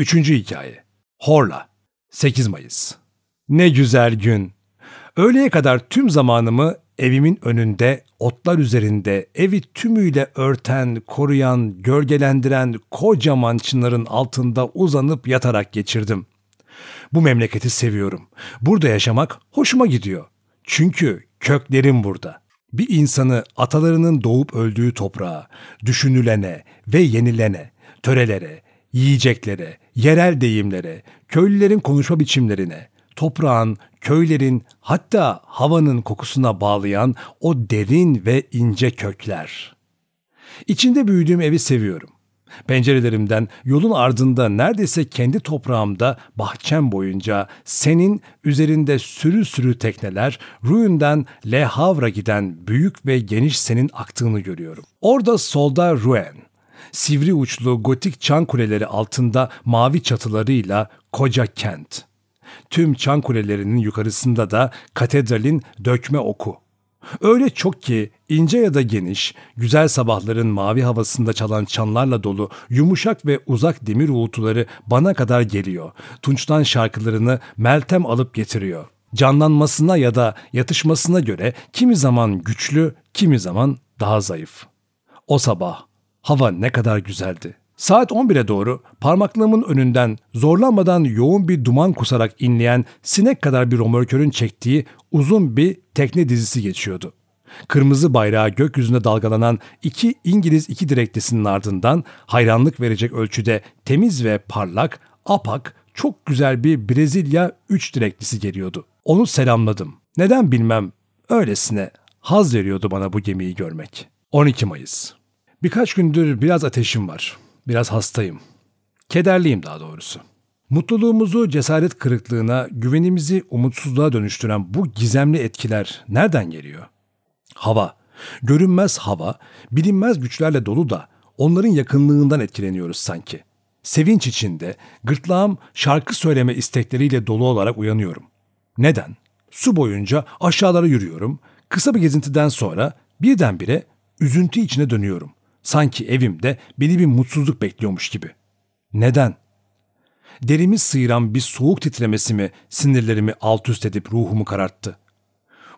Üçüncü hikaye. Horla. 8 Mayıs. Ne güzel gün. Öğleye kadar tüm zamanımı evimin önünde, otlar üzerinde, evi tümüyle örten, koruyan, gölgelendiren kocaman çınarın altında uzanıp yatarak geçirdim. Bu memleketi seviyorum. Burada yaşamak hoşuma gidiyor. Çünkü köklerim burada. Bir insanı atalarının doğup öldüğü toprağa, düşünülene ve yenilene, törelere, yiyeceklere, yerel deyimlere, köylülerin konuşma biçimlerine, toprağın, köylerin hatta havanın kokusuna bağlayan o derin ve ince kökler. İçinde büyüdüğüm evi seviyorum. Pencerelerimden yolun ardında neredeyse kendi toprağımda bahçem boyunca senin üzerinde sürü sürü tekneler Ruin'den Le Havre'a giden büyük ve geniş senin aktığını görüyorum. Orada solda Rouen, sivri uçlu gotik çan kuleleri altında mavi çatılarıyla koca kent. Tüm çan kulelerinin yukarısında da katedralin dökme oku. Öyle çok ki ince ya da geniş, güzel sabahların mavi havasında çalan çanlarla dolu yumuşak ve uzak demir uğultuları bana kadar geliyor. Tunçtan şarkılarını Meltem alıp getiriyor. Canlanmasına ya da yatışmasına göre kimi zaman güçlü, kimi zaman daha zayıf. O sabah hava ne kadar güzeldi. Saat 11'e doğru parmaklığımın önünden zorlanmadan yoğun bir duman kusarak inleyen sinek kadar bir romörkörün çektiği uzun bir tekne dizisi geçiyordu. Kırmızı bayrağı gökyüzünde dalgalanan iki İngiliz iki direklisinin ardından hayranlık verecek ölçüde temiz ve parlak, apak, çok güzel bir Brezilya üç direklisi geliyordu. Onu selamladım. Neden bilmem, öylesine haz veriyordu bana bu gemiyi görmek. 12 Mayıs Birkaç gündür biraz ateşim var. Biraz hastayım. Kederliyim daha doğrusu. Mutluluğumuzu cesaret kırıklığına, güvenimizi umutsuzluğa dönüştüren bu gizemli etkiler nereden geliyor? Hava, görünmez hava, bilinmez güçlerle dolu da onların yakınlığından etkileniyoruz sanki. Sevinç içinde, gırtlağım şarkı söyleme istekleriyle dolu olarak uyanıyorum. Neden? Su boyunca aşağılara yürüyorum. Kısa bir gezintiden sonra birdenbire üzüntü içine dönüyorum. Sanki evimde beni bir mutsuzluk bekliyormuş gibi. Neden? Derimi sıyıran bir soğuk titremesi mi sinirlerimi alt üst edip ruhumu kararttı?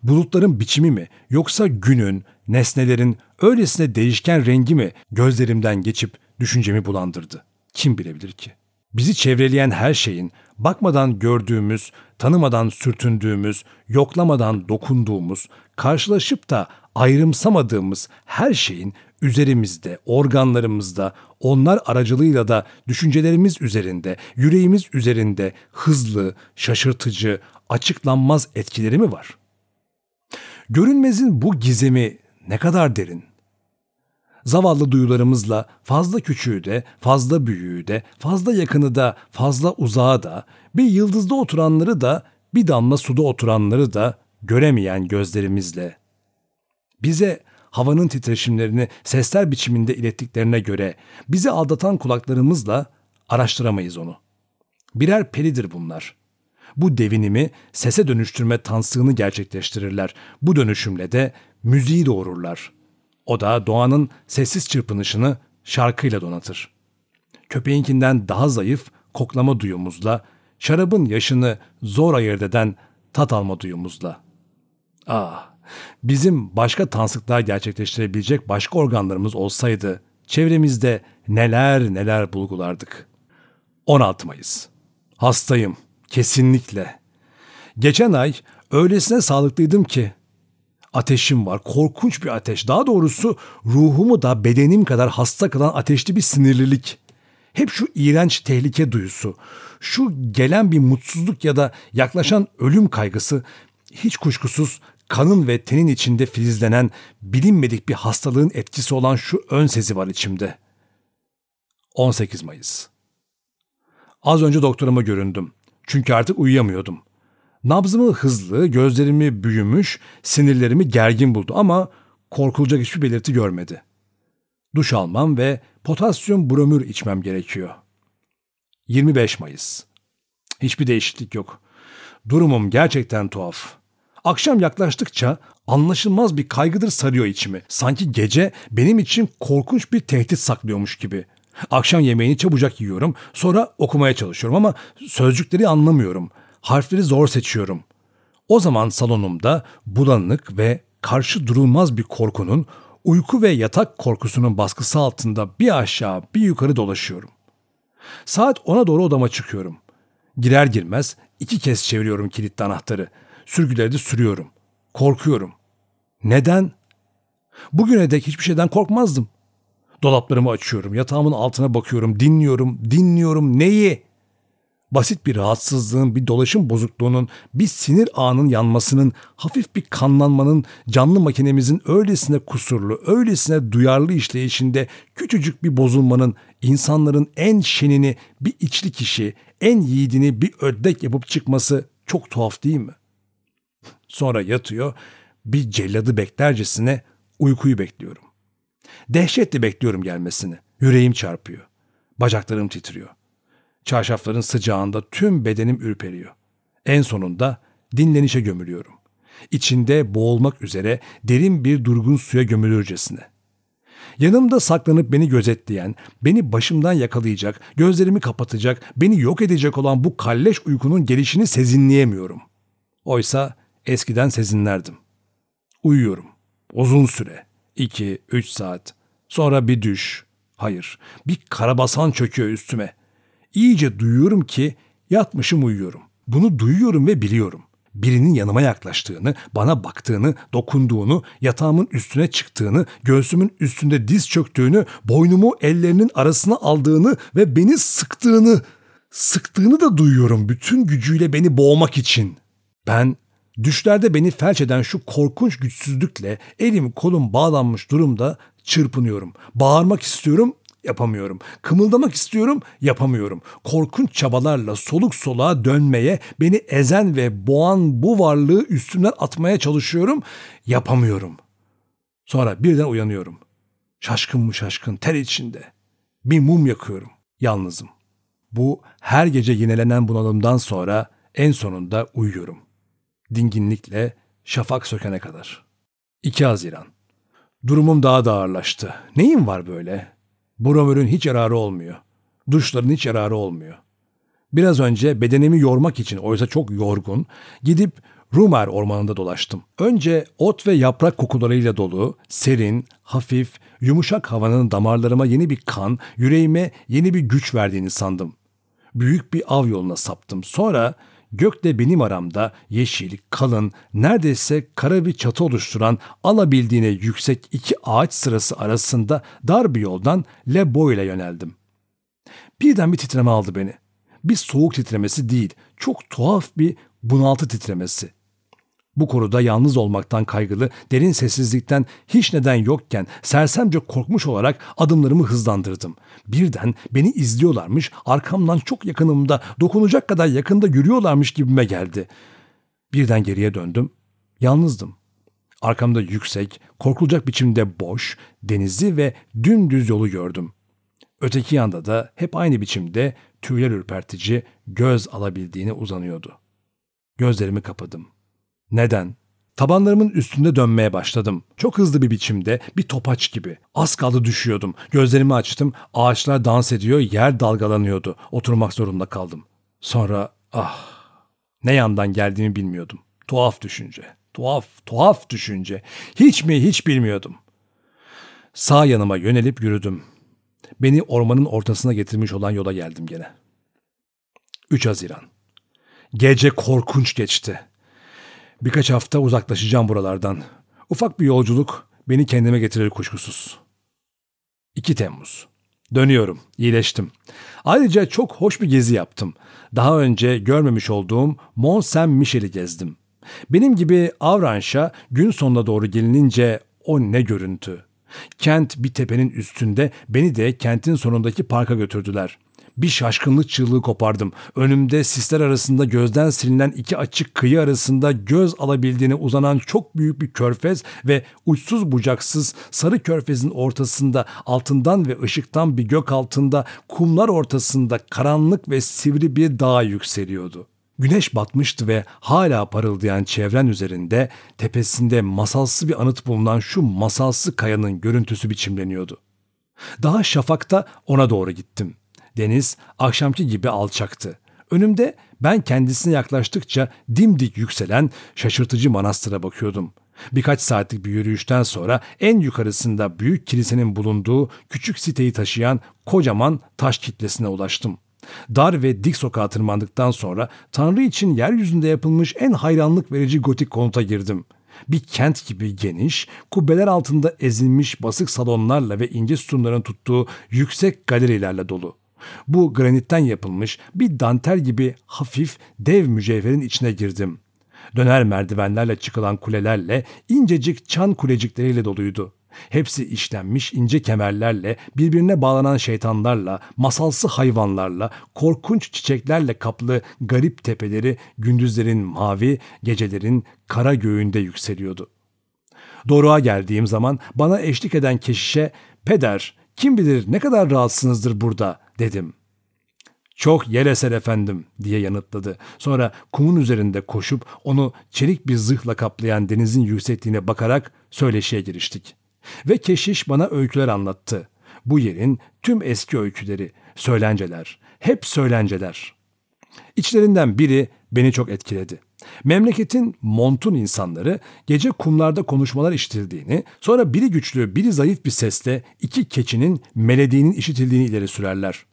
Bulutların biçimi mi yoksa günün, nesnelerin öylesine değişken rengi mi gözlerimden geçip düşüncemi bulandırdı? Kim bilebilir ki? Bizi çevreleyen her şeyin bakmadan gördüğümüz, tanımadan sürtündüğümüz, yoklamadan dokunduğumuz, karşılaşıp da ayrımsamadığımız her şeyin üzerimizde, organlarımızda, onlar aracılığıyla da düşüncelerimiz üzerinde, yüreğimiz üzerinde hızlı, şaşırtıcı, açıklanmaz etkileri mi var? Görünmezin bu gizemi ne kadar derin? Zavallı duyularımızla fazla küçüğü de, fazla büyüğü de, fazla yakını da, fazla uzağı da, bir yıldızda oturanları da, bir damla suda oturanları da göremeyen gözlerimizle. Bize havanın titreşimlerini sesler biçiminde ilettiklerine göre bizi aldatan kulaklarımızla araştıramayız onu. Birer peridir bunlar. Bu devinimi sese dönüştürme tansığını gerçekleştirirler. Bu dönüşümle de müziği doğururlar. O da doğanın sessiz çırpınışını şarkıyla donatır. Köpeğinkinden daha zayıf koklama duyumuzla, şarabın yaşını zor ayırt eden tat alma duyumuzla. Ah, bizim başka tansıklar gerçekleştirebilecek başka organlarımız olsaydı çevremizde neler neler bulgulardık. 16 Mayıs. Hastayım. Kesinlikle. Geçen ay öylesine sağlıklıydım ki ateşim var. Korkunç bir ateş. Daha doğrusu ruhumu da bedenim kadar hasta kılan ateşli bir sinirlilik. Hep şu iğrenç tehlike duyusu, şu gelen bir mutsuzluk ya da yaklaşan ölüm kaygısı hiç kuşkusuz kanın ve tenin içinde filizlenen bilinmedik bir hastalığın etkisi olan şu ön sezi var içimde. 18 Mayıs Az önce doktoruma göründüm. Çünkü artık uyuyamıyordum. Nabzımı hızlı, gözlerimi büyümüş, sinirlerimi gergin buldu ama korkulacak hiçbir belirti görmedi. Duş almam ve potasyum bromür içmem gerekiyor. 25 Mayıs Hiçbir değişiklik yok. Durumum gerçekten tuhaf. Akşam yaklaştıkça anlaşılmaz bir kaygıdır sarıyor içimi. Sanki gece benim için korkunç bir tehdit saklıyormuş gibi. Akşam yemeğini çabucak yiyorum, sonra okumaya çalışıyorum ama sözcükleri anlamıyorum. Harfleri zor seçiyorum. O zaman salonumda bulanık ve karşı durulmaz bir korkunun, uyku ve yatak korkusunun baskısı altında bir aşağı bir yukarı dolaşıyorum. Saat 10'a doğru odama çıkıyorum. Girer girmez iki kez çeviriyorum kilitli anahtarı. Sürgüleri de sürüyorum. Korkuyorum. Neden? Bugüne dek hiçbir şeyden korkmazdım. Dolaplarımı açıyorum, yatağımın altına bakıyorum, dinliyorum, dinliyorum. Neyi? Basit bir rahatsızlığın, bir dolaşım bozukluğunun, bir sinir ağının yanmasının, hafif bir kanlanmanın, canlı makinemizin öylesine kusurlu, öylesine duyarlı işleyişinde küçücük bir bozulmanın insanların en şenini bir içli kişi, en yiğidini bir öddek yapıp çıkması çok tuhaf değil mi? Sonra yatıyor, bir celladı beklercesine uykuyu bekliyorum. Dehşetle bekliyorum gelmesini. Yüreğim çarpıyor. Bacaklarım titriyor. Çarşafların sıcağında tüm bedenim ürperiyor. En sonunda dinlenişe gömülüyorum. İçinde boğulmak üzere derin bir durgun suya gömülürcesine. Yanımda saklanıp beni gözetleyen, beni başımdan yakalayacak, gözlerimi kapatacak, beni yok edecek olan bu kalleş uykunun gelişini sezinleyemiyorum. Oysa eskiden sezinlerdim. Uyuyorum. Uzun süre. 2-3 saat. Sonra bir düş. Hayır, bir karabasan çöküyor üstüme. İyice duyuyorum ki yatmışım uyuyorum. Bunu duyuyorum ve biliyorum. Birinin yanıma yaklaştığını, bana baktığını, dokunduğunu, yatağımın üstüne çıktığını, göğsümün üstünde diz çöktüğünü, boynumu ellerinin arasına aldığını ve beni sıktığını, sıktığını da duyuyorum bütün gücüyle beni boğmak için. Ben düşlerde beni felç eden şu korkunç güçsüzlükle elim kolum bağlanmış durumda çırpınıyorum. Bağırmak istiyorum yapamıyorum. Kımıldamak istiyorum, yapamıyorum. Korkunç çabalarla soluk soluğa dönmeye, beni ezen ve boğan bu varlığı üstümden atmaya çalışıyorum, yapamıyorum. Sonra birden uyanıyorum. Şaşkın mı şaşkın, ter içinde. Bir mum yakıyorum, yalnızım. Bu her gece yinelenen bunalımdan sonra en sonunda uyuyorum. Dinginlikle şafak sökene kadar. 2 Haziran Durumum daha da ağırlaştı. Neyim var böyle? Bromür'ün hiç yararı olmuyor. Duşların hiç yararı olmuyor. Biraz önce bedenimi yormak için oysa çok yorgun gidip Rumer ormanında dolaştım. Önce ot ve yaprak kokularıyla dolu, serin, hafif, yumuşak havanın damarlarıma yeni bir kan, yüreğime yeni bir güç verdiğini sandım. Büyük bir av yoluna saptım. Sonra gökle benim aramda yeşil, kalın, neredeyse kara bir çatı oluşturan alabildiğine yüksek iki ağaç sırası arasında dar bir yoldan Lebo ile yöneldim. Birden bir titreme aldı beni. Bir soğuk titremesi değil, çok tuhaf bir bunaltı titremesi. Bu konuda yalnız olmaktan kaygılı, derin sessizlikten hiç neden yokken sersemce korkmuş olarak adımlarımı hızlandırdım. Birden beni izliyorlarmış, arkamdan çok yakınımda, dokunacak kadar yakında yürüyorlarmış gibime geldi. Birden geriye döndüm. Yalnızdım. Arkamda yüksek, korkulacak biçimde boş, denizli ve dümdüz yolu gördüm. Öteki yanda da hep aynı biçimde tüyler ürpertici, göz alabildiğine uzanıyordu. Gözlerimi kapadım. Neden? Tabanlarımın üstünde dönmeye başladım. Çok hızlı bir biçimde, bir topaç gibi. Az kaldı düşüyordum. Gözlerimi açtım. Ağaçlar dans ediyor, yer dalgalanıyordu. Oturmak zorunda kaldım. Sonra ah ne yandan geldiğimi bilmiyordum. Tuhaf düşünce. Tuhaf, tuhaf düşünce. Hiç mi hiç bilmiyordum. Sağ yanıma yönelip yürüdüm. Beni ormanın ortasına getirmiş olan yola geldim gene. 3 Haziran. Gece korkunç geçti. Birkaç hafta uzaklaşacağım buralardan. Ufak bir yolculuk beni kendime getirir kuşkusuz. 2 Temmuz. Dönüyorum, iyileştim. Ayrıca çok hoş bir gezi yaptım. Daha önce görmemiş olduğum Mont Saint Michel'i gezdim. Benim gibi Avranş'a gün sonuna doğru gelinince o ne görüntü. Kent bir tepenin üstünde beni de kentin sonundaki parka götürdüler. Bir şaşkınlık çığlığı kopardım. Önümde sisler arasında gözden silinen iki açık kıyı arasında göz alabildiğine uzanan çok büyük bir körfez ve uçsuz bucaksız sarı körfezin ortasında altından ve ışıktan bir gök altında kumlar ortasında karanlık ve sivri bir dağ yükseliyordu. Güneş batmıştı ve hala parıldayan çevren üzerinde tepesinde masalsı bir anıt bulunan şu masalsı kayanın görüntüsü biçimleniyordu. Daha şafakta ona doğru gittim. Deniz akşamki gibi alçaktı. Önümde ben kendisine yaklaştıkça dimdik yükselen şaşırtıcı manastıra bakıyordum. Birkaç saatlik bir yürüyüşten sonra en yukarısında büyük kilisenin bulunduğu küçük siteyi taşıyan kocaman taş kitlesine ulaştım. Dar ve dik sokağa tırmandıktan sonra Tanrı için yeryüzünde yapılmış en hayranlık verici gotik konuta girdim. Bir kent gibi geniş, kubbeler altında ezilmiş basık salonlarla ve ince sütunların tuttuğu yüksek galerilerle dolu. Bu granitten yapılmış bir dantel gibi hafif dev mücevherin içine girdim. Döner merdivenlerle çıkılan kulelerle incecik çan kulecikleriyle doluydu. Hepsi işlenmiş ince kemerlerle, birbirine bağlanan şeytanlarla, masalsı hayvanlarla, korkunç çiçeklerle kaplı garip tepeleri gündüzlerin mavi, gecelerin kara göğünde yükseliyordu. Doruğa geldiğim zaman bana eşlik eden keşişe "Peder, kim bilir ne kadar rahatsınızdır burada?" Dedim. Çok yer eser efendim diye yanıtladı. Sonra kumun üzerinde koşup onu çelik bir zırhla kaplayan denizin yüksekliğine bakarak söyleşiye giriştik. Ve keşiş bana öyküler anlattı. Bu yerin tüm eski öyküleri, söylenceler, hep söylenceler. İçlerinden biri beni çok etkiledi. Memleketin montun insanları gece kumlarda konuşmalar işitildiğini, sonra biri güçlü, biri zayıf bir sesle iki keçinin melediğinin işitildiğini ileri sürerler.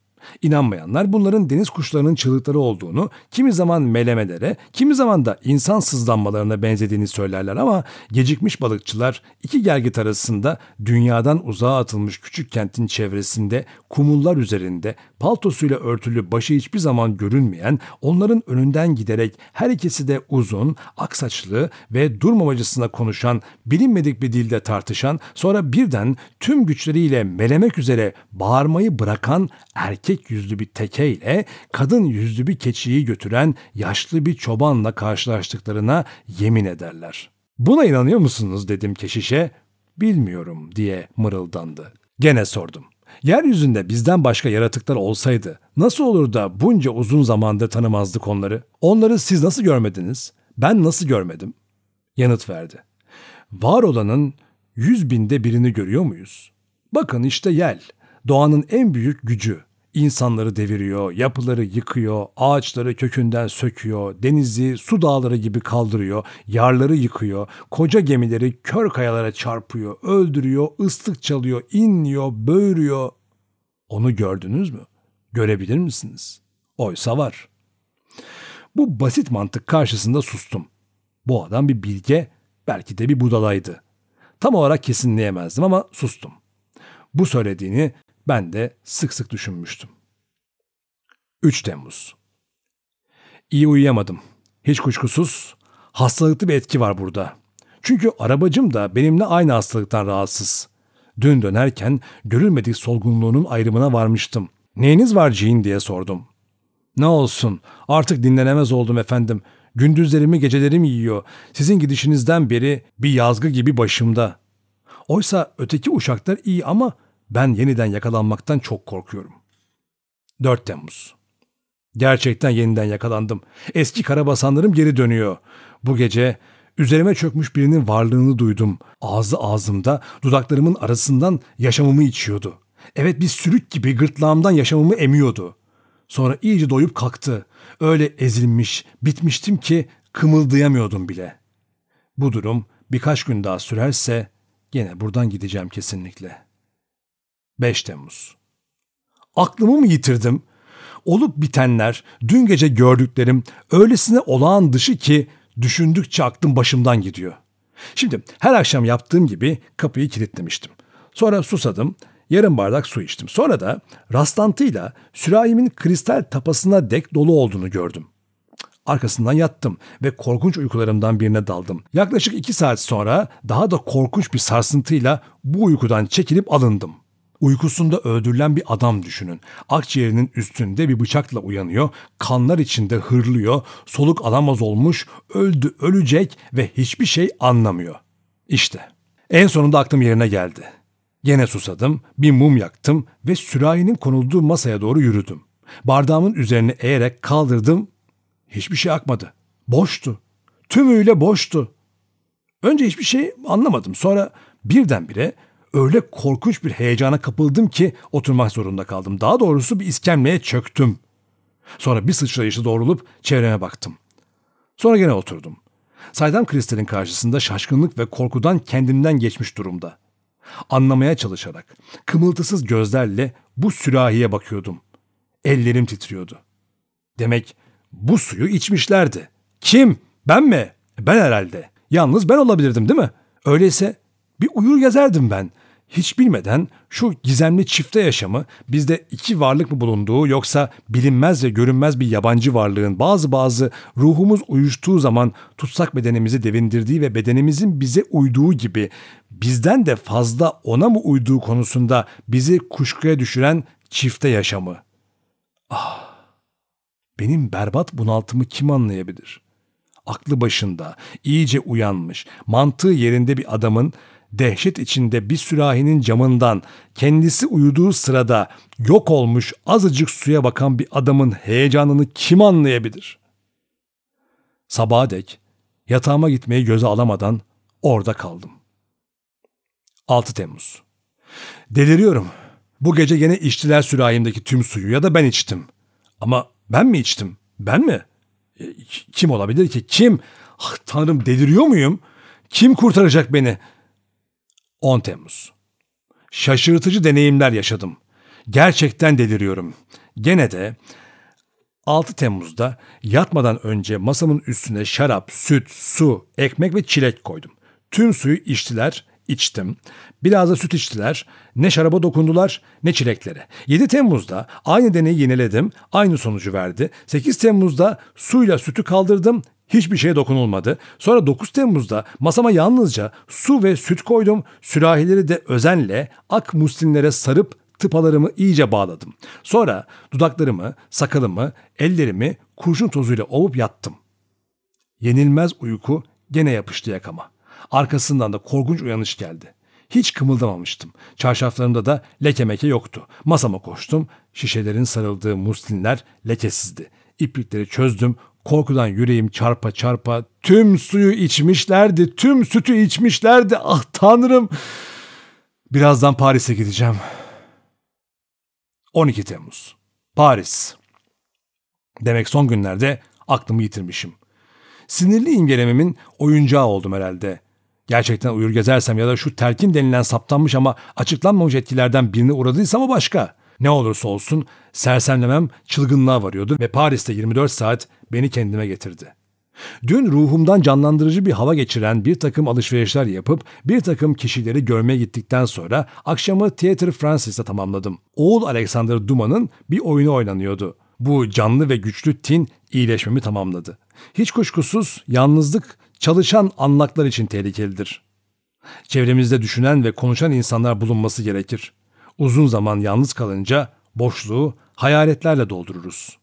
İnanmayanlar bunların deniz kuşlarının çığlıkları olduğunu, kimi zaman melemelere, kimi zaman da insan sızlanmalarına benzediğini söylerler ama gecikmiş balıkçılar iki gergit arasında dünyadan uzağa atılmış küçük kentin çevresinde kumullar üzerinde paltosuyla örtülü başı hiçbir zaman görünmeyen, onların önünden giderek her ikisi de uzun, aksaçlı ve durmamacısına konuşan, bilinmedik bir dilde tartışan, sonra birden tüm güçleriyle melemek üzere bağırmayı bırakan erkek yüzlü bir tekeyle kadın yüzlü bir keçiyi götüren yaşlı bir çobanla karşılaştıklarına yemin ederler. Buna inanıyor musunuz dedim keşişe. Bilmiyorum diye mırıldandı. Gene sordum. Yeryüzünde bizden başka yaratıklar olsaydı nasıl olur da bunca uzun zamandır tanımazdık onları? Onları siz nasıl görmediniz? Ben nasıl görmedim? Yanıt verdi. Var olanın yüz binde birini görüyor muyuz? Bakın işte yel, doğanın en büyük gücü. İnsanları deviriyor, yapıları yıkıyor, ağaçları kökünden söküyor, denizi su dağları gibi kaldırıyor, yarları yıkıyor, koca gemileri kör kayalara çarpıyor, öldürüyor, ıslık çalıyor, inliyor, böğürüyor. Onu gördünüz mü? Görebilir misiniz? Oysa var. Bu basit mantık karşısında sustum. Bu adam bir bilge, belki de bir budalaydı. Tam olarak kesinleyemezdim ama sustum. Bu söylediğini ben de sık sık düşünmüştüm. 3 Temmuz İyi uyuyamadım. Hiç kuşkusuz hastalıklı bir etki var burada. Çünkü arabacım da benimle aynı hastalıktan rahatsız. Dün dönerken görülmedik solgunluğunun ayrımına varmıştım. Neyiniz var Jean diye sordum. Ne olsun artık dinlenemez oldum efendim. Gündüzlerimi gecelerimi yiyor. Sizin gidişinizden beri bir yazgı gibi başımda. Oysa öteki uşaklar iyi ama ben yeniden yakalanmaktan çok korkuyorum. 4 Temmuz Gerçekten yeniden yakalandım. Eski karabasanlarım geri dönüyor. Bu gece üzerime çökmüş birinin varlığını duydum. Ağzı ağzımda, dudaklarımın arasından yaşamımı içiyordu. Evet bir sürük gibi gırtlağımdan yaşamımı emiyordu. Sonra iyice doyup kalktı. Öyle ezilmiş, bitmiştim ki kımıldayamıyordum bile. Bu durum birkaç gün daha sürerse gene buradan gideceğim kesinlikle.'' 5 Temmuz. Aklımı mı yitirdim? Olup bitenler, dün gece gördüklerim öylesine olağan dışı ki düşündükçe aklım başımdan gidiyor. Şimdi her akşam yaptığım gibi kapıyı kilitlemiştim. Sonra susadım, yarım bardak su içtim. Sonra da rastlantıyla sürahimin kristal tapasına dek dolu olduğunu gördüm. Arkasından yattım ve korkunç uykularımdan birine daldım. Yaklaşık iki saat sonra daha da korkunç bir sarsıntıyla bu uykudan çekilip alındım. Uykusunda öldürülen bir adam düşünün. Akciğerinin üstünde bir bıçakla uyanıyor, kanlar içinde hırlıyor, soluk alamaz olmuş, öldü, ölecek ve hiçbir şey anlamıyor. İşte en sonunda aklım yerine geldi. Gene susadım, bir mum yaktım ve sürahinin konulduğu masaya doğru yürüdüm. Bardağımın üzerine eğerek kaldırdım. Hiçbir şey akmadı. Boştu. Tümüyle boştu. Önce hiçbir şey anlamadım. Sonra birdenbire Öyle korkunç bir heyecana kapıldım ki oturmak zorunda kaldım. Daha doğrusu bir iskemleye çöktüm. Sonra bir sıçrayışla doğrulup çevreme baktım. Sonra gene oturdum. Saydam kristalin karşısında şaşkınlık ve korkudan kendimden geçmiş durumda. Anlamaya çalışarak, kımıltısız gözlerle bu sürahiye bakıyordum. Ellerim titriyordu. Demek bu suyu içmişlerdi. Kim? Ben mi? Ben herhalde. Yalnız ben olabilirdim değil mi? Öyleyse bir uyur gezerdim ben hiç bilmeden şu gizemli çifte yaşamı bizde iki varlık mı bulunduğu yoksa bilinmez ve görünmez bir yabancı varlığın bazı bazı ruhumuz uyuştuğu zaman tutsak bedenimizi devindirdiği ve bedenimizin bize uyduğu gibi bizden de fazla ona mı uyduğu konusunda bizi kuşkuya düşüren çifte yaşamı. Ah! Benim berbat bunaltımı kim anlayabilir? Aklı başında, iyice uyanmış, mantığı yerinde bir adamın dehşet içinde bir sürahinin camından kendisi uyuduğu sırada yok olmuş azıcık suya bakan bir adamın heyecanını kim anlayabilir? Sabaha dek yatağıma gitmeyi göze alamadan orada kaldım. 6 Temmuz Deliriyorum. Bu gece gene içtiler sürahimdeki tüm suyu ya da ben içtim. Ama ben mi içtim? Ben mi? E, kim olabilir ki? Kim? Ah, tanrım deliriyor muyum? Kim kurtaracak beni?'' 10 Temmuz. Şaşırtıcı deneyimler yaşadım. Gerçekten deliriyorum. Gene de 6 Temmuz'da yatmadan önce masamın üstüne şarap, süt, su, ekmek ve çilek koydum. Tüm suyu içtiler, içtim. Biraz da süt içtiler. Ne şaraba dokundular ne çileklere. 7 Temmuz'da aynı deneyi yeniledim. Aynı sonucu verdi. 8 Temmuz'da suyla sütü kaldırdım. Hiçbir şeye dokunulmadı. Sonra 9 Temmuz'da masama yalnızca su ve süt koydum. Sürahileri de özenle ak muslinlere sarıp tıpalarımı iyice bağladım. Sonra dudaklarımı, sakalımı, ellerimi kurşun tozuyla ovup yattım. Yenilmez uyku gene yapıştı yakama. Arkasından da korkunç uyanış geldi. Hiç kımıldamamıştım. Çarşaflarımda da leke meke yoktu. Masama koştum. Şişelerin sarıldığı muslinler lekesizdi. İplikleri çözdüm. Korkudan yüreğim çarpa çarpa tüm suyu içmişlerdi, tüm sütü içmişlerdi. Ah tanrım. Birazdan Paris'e gideceğim. 12 Temmuz. Paris. Demek son günlerde aklımı yitirmişim. Sinirli imgelememin oyuncağı oldum herhalde. Gerçekten uyur gezersem ya da şu telkin denilen saptanmış ama açıklanmamış etkilerden birine uğradıysam o başka. Ne olursa olsun sersemlemem çılgınlığa varıyordu ve Paris'te 24 saat beni kendime getirdi. Dün ruhumdan canlandırıcı bir hava geçiren bir takım alışverişler yapıp bir takım kişileri görmeye gittikten sonra akşamı Theatre Francis'te tamamladım. Oğul Alexander Dumas'ın bir oyunu oynanıyordu. Bu canlı ve güçlü tin iyileşmemi tamamladı. Hiç kuşkusuz yalnızlık çalışan anlaklar için tehlikelidir. Çevremizde düşünen ve konuşan insanlar bulunması gerekir. Uzun zaman yalnız kalınca boşluğu hayaletlerle doldururuz.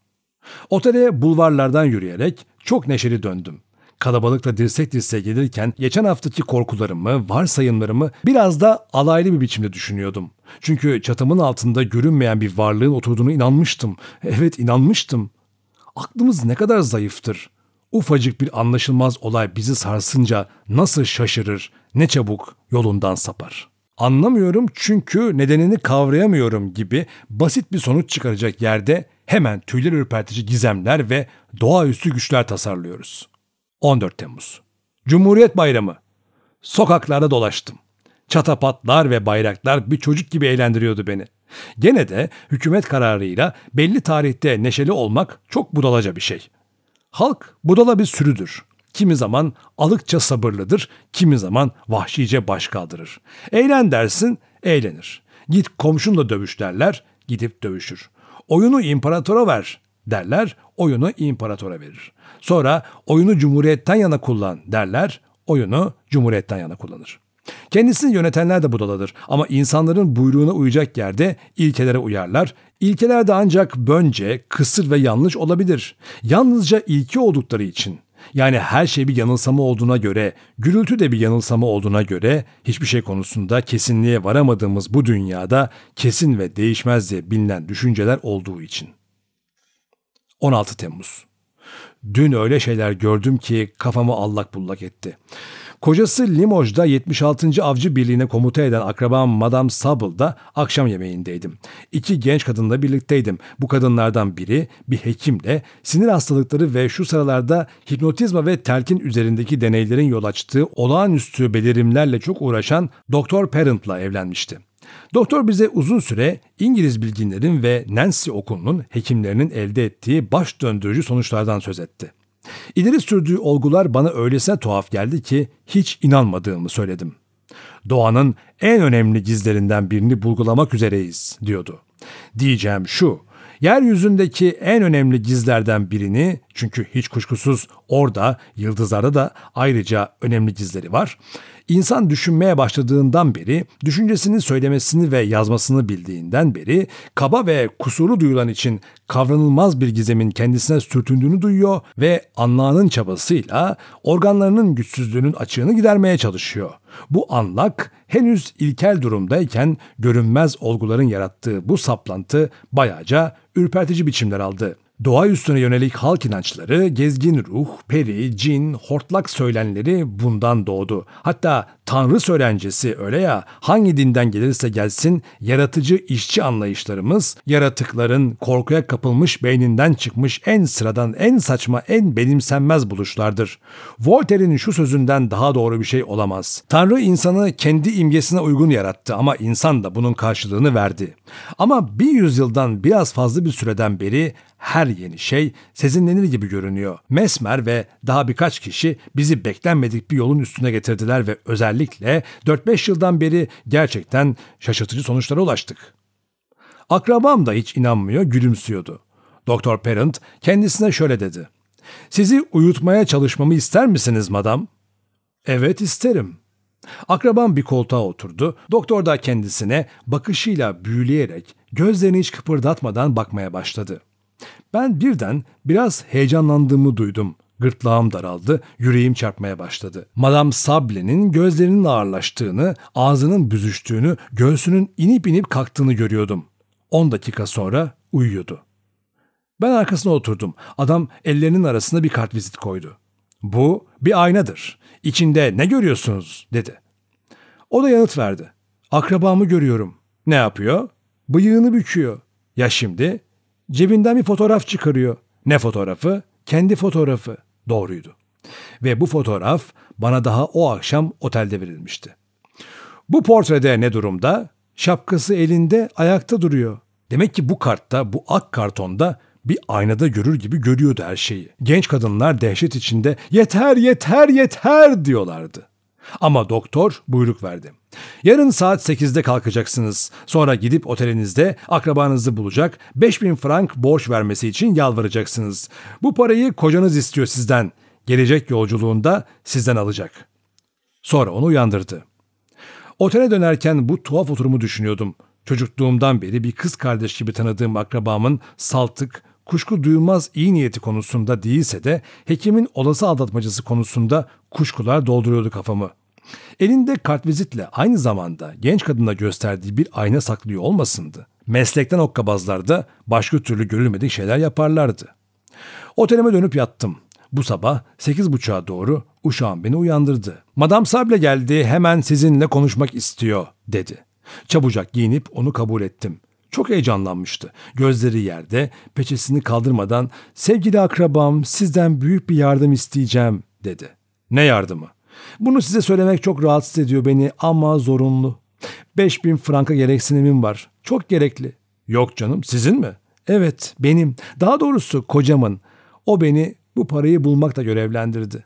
Otele bulvarlardan yürüyerek çok neşeli döndüm. Kalabalıkla dirsek dirseğe gelirken geçen haftaki korkularımı, varsayımlarımı biraz da alaylı bir biçimde düşünüyordum. Çünkü çatımın altında görünmeyen bir varlığın oturduğunu inanmıştım. Evet inanmıştım. Aklımız ne kadar zayıftır. Ufacık bir anlaşılmaz olay bizi sarsınca nasıl şaşırır, ne çabuk yolundan sapar.'' Anlamıyorum çünkü nedenini kavrayamıyorum gibi basit bir sonuç çıkaracak yerde hemen tüyler ürpertici gizemler ve doğaüstü güçler tasarlıyoruz. 14 Temmuz Cumhuriyet Bayramı Sokaklarda dolaştım. Çatapatlar ve bayraklar bir çocuk gibi eğlendiriyordu beni. Gene de hükümet kararıyla belli tarihte neşeli olmak çok budalaca bir şey. Halk budala bir sürüdür. Kimi zaman alıkça sabırlıdır, kimi zaman vahşice baş kaldırır. Eğlen dersin, eğlenir. Git komşunla dövüş derler, gidip dövüşür. Oyunu imparatora ver derler, oyunu imparatora verir. Sonra oyunu cumhuriyetten yana kullan derler, oyunu cumhuriyetten yana kullanır. Kendisini yönetenler de budaladır ama insanların buyruğuna uyacak yerde ilkelere uyarlar. İlkeler de ancak bönce, kısır ve yanlış olabilir. Yalnızca ilki oldukları için yani her şey bir yanılsama olduğuna göre, gürültü de bir yanılsama olduğuna göre hiçbir şey konusunda kesinliğe varamadığımız bu dünyada kesin ve değişmez diye bilinen düşünceler olduğu için. 16 Temmuz Dün öyle şeyler gördüm ki kafamı allak bullak etti. Kocası Limoj'da 76. Avcı Birliği'ne komuta eden akrabam Madame Sable'da akşam yemeğindeydim. İki genç kadınla birlikteydim. Bu kadınlardan biri bir hekimle sinir hastalıkları ve şu sıralarda hipnotizma ve telkin üzerindeki deneylerin yol açtığı olağanüstü belirimlerle çok uğraşan Doktor Parent'la evlenmişti. Doktor bize uzun süre İngiliz bilginlerin ve Nancy okulunun hekimlerinin elde ettiği baş döndürücü sonuçlardan söz etti. İleri sürdüğü olgular bana öylesine tuhaf geldi ki hiç inanmadığımı söyledim. Doğanın en önemli gizlerinden birini bulgulamak üzereyiz diyordu. Diyeceğim şu, yeryüzündeki en önemli gizlerden birini çünkü hiç kuşkusuz orada yıldızlarda da ayrıca önemli gizleri var. İnsan düşünmeye başladığından beri, düşüncesini söylemesini ve yazmasını bildiğinden beri kaba ve kusuru duyulan için kavranılmaz bir gizemin kendisine sürtündüğünü duyuyor ve anlağının çabasıyla organlarının güçsüzlüğünün açığını gidermeye çalışıyor. Bu anlak henüz ilkel durumdayken görünmez olguların yarattığı bu saplantı bayaca ürpertici biçimler aldı. Doğa üstüne yönelik halk inançları, gezgin ruh, peri, cin, hortlak söylenleri bundan doğdu. Hatta tanrı söylencesi öyle ya hangi dinden gelirse gelsin yaratıcı işçi anlayışlarımız yaratıkların korkuya kapılmış beyninden çıkmış en sıradan en saçma en benimsenmez buluşlardır. Voltaire'in şu sözünden daha doğru bir şey olamaz. Tanrı insanı kendi imgesine uygun yarattı ama insan da bunun karşılığını verdi. Ama bir yüzyıldan biraz fazla bir süreden beri her yeni şey sezinlenir gibi görünüyor. Mesmer ve daha birkaç kişi bizi beklenmedik bir yolun üstüne getirdiler ve özellikle 4-5 yıldan beri gerçekten şaşırtıcı sonuçlara ulaştık. Akrabam da hiç inanmıyor, gülümsüyordu. Doktor Parent kendisine şöyle dedi. Sizi uyutmaya çalışmamı ister misiniz madam? Evet isterim. Akrabam bir koltuğa oturdu. Doktor da kendisine bakışıyla büyüleyerek gözlerini hiç kıpırdatmadan bakmaya başladı. Ben birden biraz heyecanlandığımı duydum. Gırtlağım daraldı, yüreğim çarpmaya başladı. Madame Sable'nin gözlerinin ağırlaştığını, ağzının büzüştüğünü, göğsünün inip inip kalktığını görüyordum. 10 dakika sonra uyuyordu. Ben arkasına oturdum. Adam ellerinin arasında bir kartvizit koydu. Bu bir aynadır. İçinde ne görüyorsunuz dedi. O da yanıt verdi. Akrabamı görüyorum. Ne yapıyor? Bıyığını büküyor. Ya şimdi? Cebinden bir fotoğraf çıkarıyor. Ne fotoğrafı? Kendi fotoğrafı. Doğruydu. Ve bu fotoğraf bana daha o akşam otelde verilmişti. Bu portrede ne durumda? Şapkası elinde ayakta duruyor. Demek ki bu kartta, bu ak kartonda bir aynada görür gibi görüyordu her şeyi. Genç kadınlar dehşet içinde yeter yeter yeter diyorlardı. Ama doktor buyruk verdi. Yarın saat 8'de kalkacaksınız. Sonra gidip otelinizde akrabanızı bulacak, 5000 frank borç vermesi için yalvaracaksınız. Bu parayı kocanız istiyor sizden. Gelecek yolculuğunda sizden alacak. Sonra onu uyandırdı. Otele dönerken bu tuhaf oturumu düşünüyordum. Çocukluğumdan beri bir kız kardeş gibi tanıdığım akrabamın saltık, kuşku duyulmaz iyi niyeti konusunda değilse de hekimin olası aldatmacısı konusunda kuşkular dolduruyordu kafamı. Elinde kartvizitle aynı zamanda genç kadına gösterdiği bir ayna saklıyor olmasındı. Meslekten okkabazlar da başka türlü görülmedik şeyler yaparlardı. Otelime dönüp yattım. Bu sabah 8.30'a doğru uşağım beni uyandırdı. Madam Sable geldi hemen sizinle konuşmak istiyor dedi. Çabucak giyinip onu kabul ettim. Çok heyecanlanmıştı. Gözleri yerde, peçesini kaldırmadan "Sevgili akrabam, sizden büyük bir yardım isteyeceğim." dedi. "Ne yardımı?" "Bunu size söylemek çok rahatsız ediyor beni ama zorunlu. 5000 franka gereksinimim var. Çok gerekli." "Yok canım, sizin mi?" "Evet, benim. Daha doğrusu kocamın. O beni bu parayı bulmakla görevlendirdi."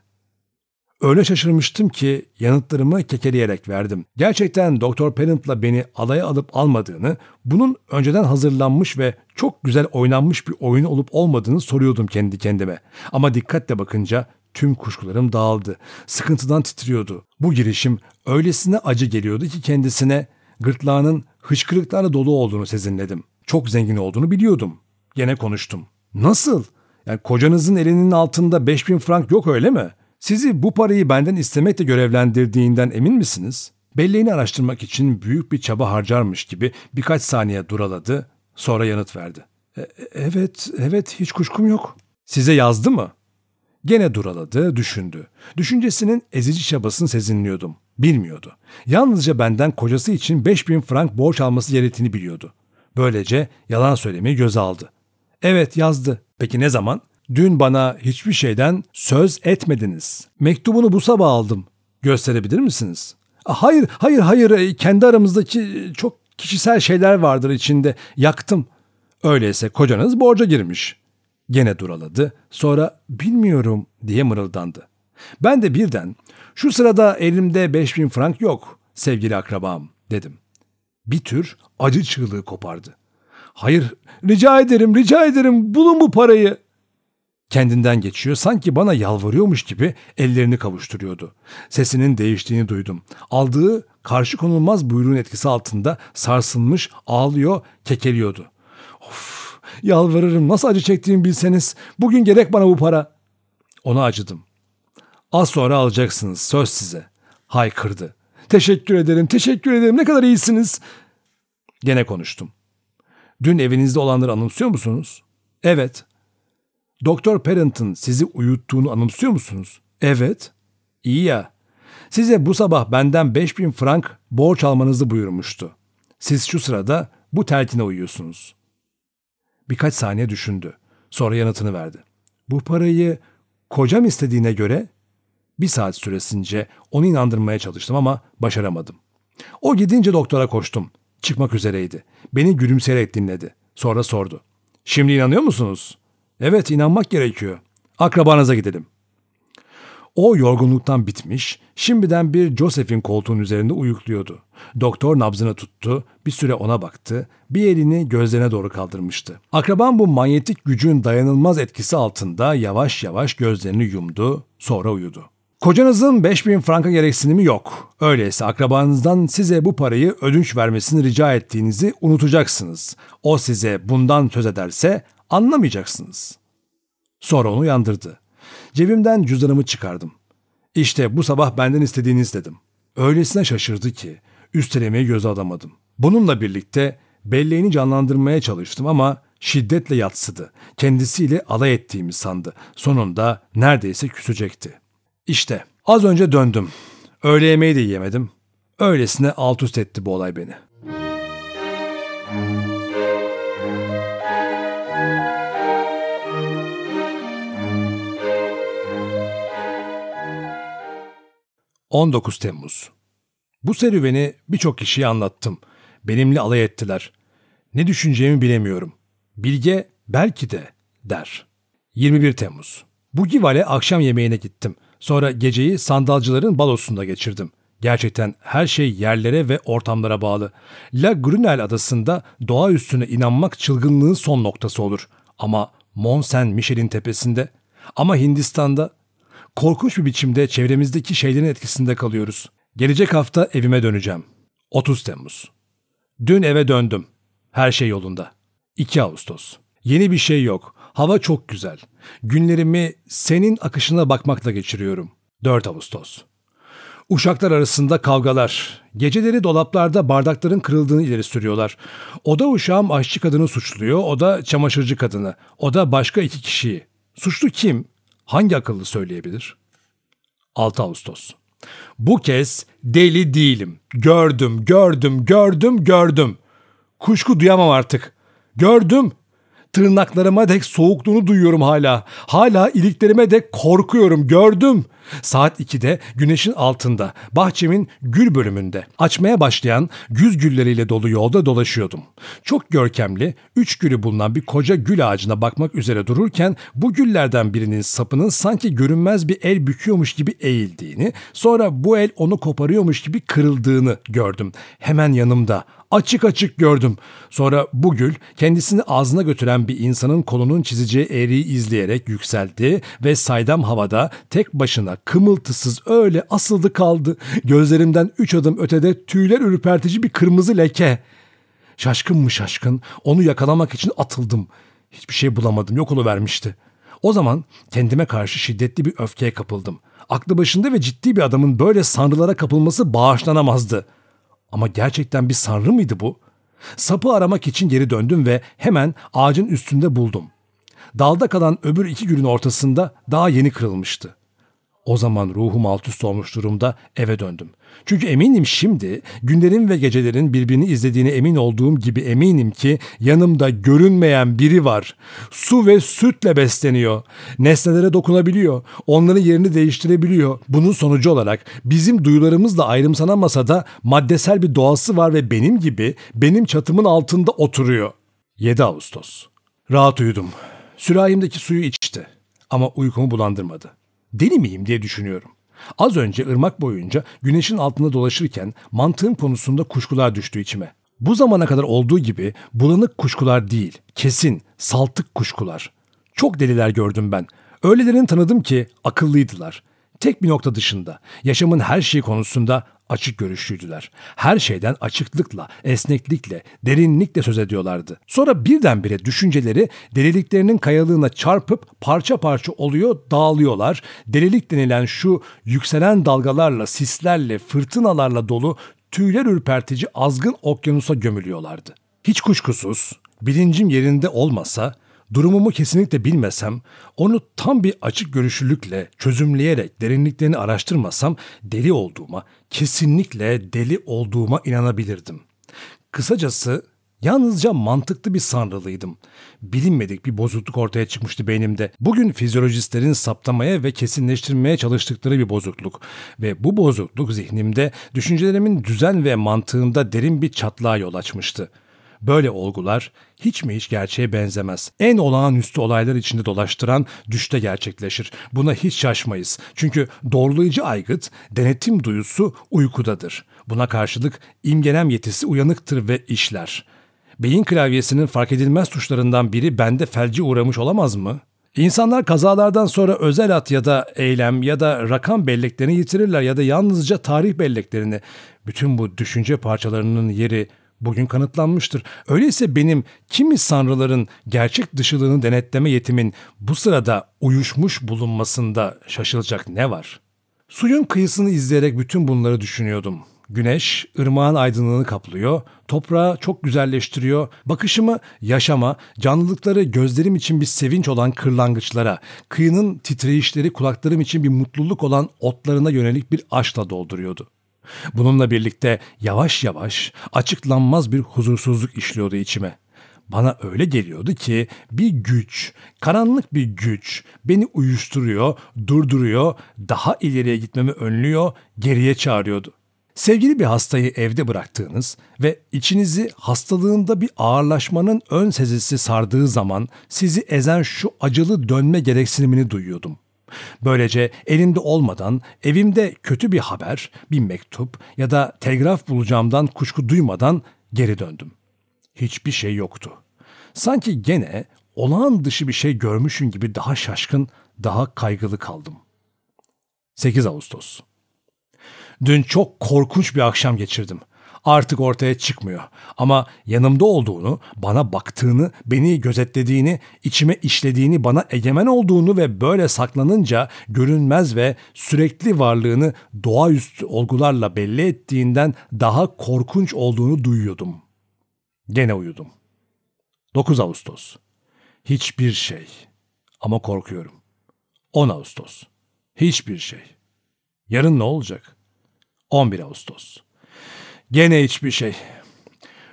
Öyle şaşırmıştım ki yanıtlarımı kekeleyerek verdim. Gerçekten Doktor Parent'la beni alaya alıp almadığını, bunun önceden hazırlanmış ve çok güzel oynanmış bir oyun olup olmadığını soruyordum kendi kendime. Ama dikkatle bakınca tüm kuşkularım dağıldı. Sıkıntıdan titriyordu. Bu girişim öylesine acı geliyordu ki kendisine gırtlağının hıçkırıklarla dolu olduğunu sezinledim. Çok zengin olduğunu biliyordum. Gene konuştum. Nasıl? Yani kocanızın elinin altında 5000 frank yok öyle mi? Sizi bu parayı benden istemekle görevlendirdiğinden emin misiniz? Belleğini araştırmak için büyük bir çaba harcarmış gibi birkaç saniye duraladı, sonra yanıt verdi. E- evet, evet hiç kuşkum yok. Size yazdı mı? Gene duraladı, düşündü. Düşüncesinin ezici çabasını sezinliyordum. Bilmiyordu. Yalnızca benden kocası için 5000 frank borç alması gerektiğini biliyordu. Böylece yalan söylemeyi göze aldı. Evet yazdı. Peki ne zaman? Dün bana hiçbir şeyden söz etmediniz. Mektubunu bu sabah aldım. Gösterebilir misiniz? Hayır, hayır, hayır. Kendi aramızdaki çok kişisel şeyler vardır içinde. Yaktım. Öyleyse kocanız borca girmiş. Gene duraladı. Sonra bilmiyorum diye mırıldandı. Ben de birden şu sırada elimde 5000 frank yok sevgili akrabam dedim. Bir tür acı çığlığı kopardı. Hayır rica ederim rica ederim bulun bu parayı. Kendinden geçiyor sanki bana yalvarıyormuş gibi ellerini kavuşturuyordu. Sesinin değiştiğini duydum. Aldığı karşı konulmaz buyruğun etkisi altında sarsılmış ağlıyor kekeliyordu. Of yalvarırım nasıl acı çektiğimi bilseniz bugün gerek bana bu para. Ona acıdım. Az sonra alacaksınız söz size. Haykırdı. Teşekkür ederim, teşekkür ederim. Ne kadar iyisiniz. Gene konuştum. Dün evinizde olanları anımsıyor musunuz? Evet. Doktor Parent'ın sizi uyuttuğunu anımsıyor musunuz? Evet. İyi ya. Size bu sabah benden 5000 frank borç almanızı buyurmuştu. Siz şu sırada bu telkine uyuyorsunuz. Birkaç saniye düşündü. Sonra yanıtını verdi. Bu parayı kocam istediğine göre bir saat süresince onu inandırmaya çalıştım ama başaramadım. O gidince doktora koştum. Çıkmak üzereydi. Beni gülümseyerek dinledi. Sonra sordu. Şimdi inanıyor musunuz? Evet inanmak gerekiyor. Akrabanıza gidelim. O yorgunluktan bitmiş, şimdiden bir Joseph'in koltuğun üzerinde uyukluyordu. Doktor nabzını tuttu, bir süre ona baktı, bir elini gözlerine doğru kaldırmıştı. Akraban bu manyetik gücün dayanılmaz etkisi altında yavaş yavaş gözlerini yumdu, sonra uyudu. Kocanızın 5000 franka gereksinimi yok. Öyleyse akrabanızdan size bu parayı ödünç vermesini rica ettiğinizi unutacaksınız. O size bundan söz ederse anlamayacaksınız. Sonra onu uyandırdı. Cebimden cüzdanımı çıkardım. İşte bu sabah benden istediğiniz dedim. Öylesine şaşırdı ki üstelemeyi göze alamadım. Bununla birlikte belleğini canlandırmaya çalıştım ama şiddetle yatsıdı. Kendisiyle alay ettiğimi sandı. Sonunda neredeyse küsecekti. İşte az önce döndüm. Öğle yemeği de yiyemedim. Öylesine alt üst etti bu olay beni. ...19 Temmuz. Bu serüveni birçok kişiye anlattım. Benimle alay ettiler. Ne düşüneceğimi bilemiyorum. Bilge belki de der. 21 Temmuz. Bu Gival'e akşam yemeğine gittim. Sonra geceyi sandalcıların balosunda geçirdim. Gerçekten her şey yerlere ve ortamlara bağlı. La Grunel adasında doğa üstüne inanmak çılgınlığın son noktası olur. Ama Mont Saint Michel'in tepesinde, ama Hindistan'da korkunç bir biçimde çevremizdeki şeylerin etkisinde kalıyoruz. Gelecek hafta evime döneceğim. 30 Temmuz. Dün eve döndüm. Her şey yolunda. 2 Ağustos. Yeni bir şey yok. Hava çok güzel. Günlerimi senin akışına bakmakla geçiriyorum. 4 Ağustos. Uşaklar arasında kavgalar. Geceleri dolaplarda bardakların kırıldığını ileri sürüyorlar. O da uşağım aşçı kadını suçluyor, o da çamaşırcı kadını, o da başka iki kişiyi. Suçlu kim? Hangi akıllı söyleyebilir? 6 Ağustos. Bu kez deli değilim. Gördüm, gördüm, gördüm, gördüm. Kuşku duyamam artık. Gördüm, Tırnaklarıma dek soğukluğunu duyuyorum hala. Hala iliklerime dek korkuyorum gördüm. Saat 2'de güneşin altında bahçemin gül bölümünde açmaya başlayan güz gülleriyle dolu yolda dolaşıyordum. Çok görkemli, üç gülü bulunan bir koca gül ağacına bakmak üzere dururken bu güllerden birinin sapının sanki görünmez bir el büküyormuş gibi eğildiğini, sonra bu el onu koparıyormuş gibi kırıldığını gördüm. Hemen yanımda açık açık gördüm. Sonra bu gül kendisini ağzına götüren bir insanın kolunun çizeceği eğriyi izleyerek yükseldi ve saydam havada tek başına kımıltısız öyle asıldı kaldı. Gözlerimden üç adım ötede tüyler ürpertici bir kırmızı leke. Şaşkın mı şaşkın onu yakalamak için atıldım. Hiçbir şey bulamadım yok vermişti. O zaman kendime karşı şiddetli bir öfkeye kapıldım. Aklı başında ve ciddi bir adamın böyle sanrılara kapılması bağışlanamazdı.'' Ama gerçekten bir sanrı mıydı bu? Sapı aramak için geri döndüm ve hemen ağacın üstünde buldum. dalda kalan öbür iki günün ortasında daha yeni kırılmıştı. O zaman ruhum alt üst olmuş durumda eve döndüm. Çünkü eminim şimdi günlerin ve gecelerin birbirini izlediğine emin olduğum gibi eminim ki yanımda görünmeyen biri var. Su ve sütle besleniyor. Nesnelere dokunabiliyor. Onların yerini değiştirebiliyor. Bunun sonucu olarak bizim duyularımızla ayrımsanamasa da maddesel bir doğası var ve benim gibi benim çatımın altında oturuyor. 7 Ağustos. Rahat uyudum. Sürahimdeki suyu içti ama uykumu bulandırmadı. Deli miyim diye düşünüyorum. Az önce ırmak boyunca güneşin altında dolaşırken mantığım konusunda kuşkular düştü içime. Bu zamana kadar olduğu gibi bulanık kuşkular değil, kesin, saltık kuşkular. Çok deliler gördüm ben. Öylelerini tanıdım ki akıllıydılar. Tek bir nokta dışında, yaşamın her şeyi konusunda açık görüşlüydüler. Her şeyden açıklıkla, esneklikle, derinlikle söz ediyorlardı. Sonra birdenbire düşünceleri deliliklerinin kayalığına çarpıp parça parça oluyor, dağılıyorlar. Delilik denilen şu yükselen dalgalarla, sislerle, fırtınalarla dolu tüyler ürpertici azgın okyanusa gömülüyorlardı. Hiç kuşkusuz bilincim yerinde olmasa Durumumu kesinlikle bilmesem, onu tam bir açık görüşlülükle çözümleyerek derinliklerini araştırmasam deli olduğuma, kesinlikle deli olduğuma inanabilirdim. Kısacası yalnızca mantıklı bir sanrılıydım. Bilinmedik bir bozukluk ortaya çıkmıştı beynimde. Bugün fizyolojistlerin saptamaya ve kesinleştirmeye çalıştıkları bir bozukluk. Ve bu bozukluk zihnimde düşüncelerimin düzen ve mantığında derin bir çatlağa yol açmıştı. Böyle olgular hiç mi hiç gerçeğe benzemez. En olağanüstü olaylar içinde dolaştıran düşte gerçekleşir. Buna hiç şaşmayız. Çünkü doğrulayıcı aygıt, denetim duyusu uykudadır. Buna karşılık imgelem yetisi uyanıktır ve işler. Beyin klavyesinin fark edilmez tuşlarından biri bende felci uğramış olamaz mı? İnsanlar kazalardan sonra özel at ya da eylem ya da rakam belleklerini yitirirler ya da yalnızca tarih belleklerini. Bütün bu düşünce parçalarının yeri bugün kanıtlanmıştır. Öyleyse benim kimi sanrıların gerçek dışılığını denetleme yetimin bu sırada uyuşmuş bulunmasında şaşılacak ne var? Suyun kıyısını izleyerek bütün bunları düşünüyordum. Güneş ırmağın aydınlığını kaplıyor, toprağı çok güzelleştiriyor, bakışımı yaşama, canlılıkları gözlerim için bir sevinç olan kırlangıçlara, kıyının titreyişleri kulaklarım için bir mutluluk olan otlarına yönelik bir aşkla dolduruyordu. Bununla birlikte yavaş yavaş açıklanmaz bir huzursuzluk işliyordu içime. Bana öyle geliyordu ki bir güç, karanlık bir güç beni uyuşturuyor, durduruyor, daha ileriye gitmemi önlüyor, geriye çağırıyordu. Sevgili bir hastayı evde bıraktığınız ve içinizi hastalığında bir ağırlaşmanın ön sezisi sardığı zaman sizi ezen şu acılı dönme gereksinimini duyuyordum. Böylece elimde olmadan evimde kötü bir haber, bir mektup ya da telgraf bulacağımdan kuşku duymadan geri döndüm. Hiçbir şey yoktu. Sanki gene olağan dışı bir şey görmüşün gibi daha şaşkın, daha kaygılı kaldım. 8 Ağustos Dün çok korkunç bir akşam geçirdim artık ortaya çıkmıyor. Ama yanımda olduğunu, bana baktığını, beni gözetlediğini, içime işlediğini, bana egemen olduğunu ve böyle saklanınca görünmez ve sürekli varlığını doğaüstü olgularla belli ettiğinden daha korkunç olduğunu duyuyordum. Gene uyudum. 9 Ağustos. Hiçbir şey. Ama korkuyorum. 10 Ağustos. Hiçbir şey. Yarın ne olacak? 11 Ağustos. Gene hiçbir şey.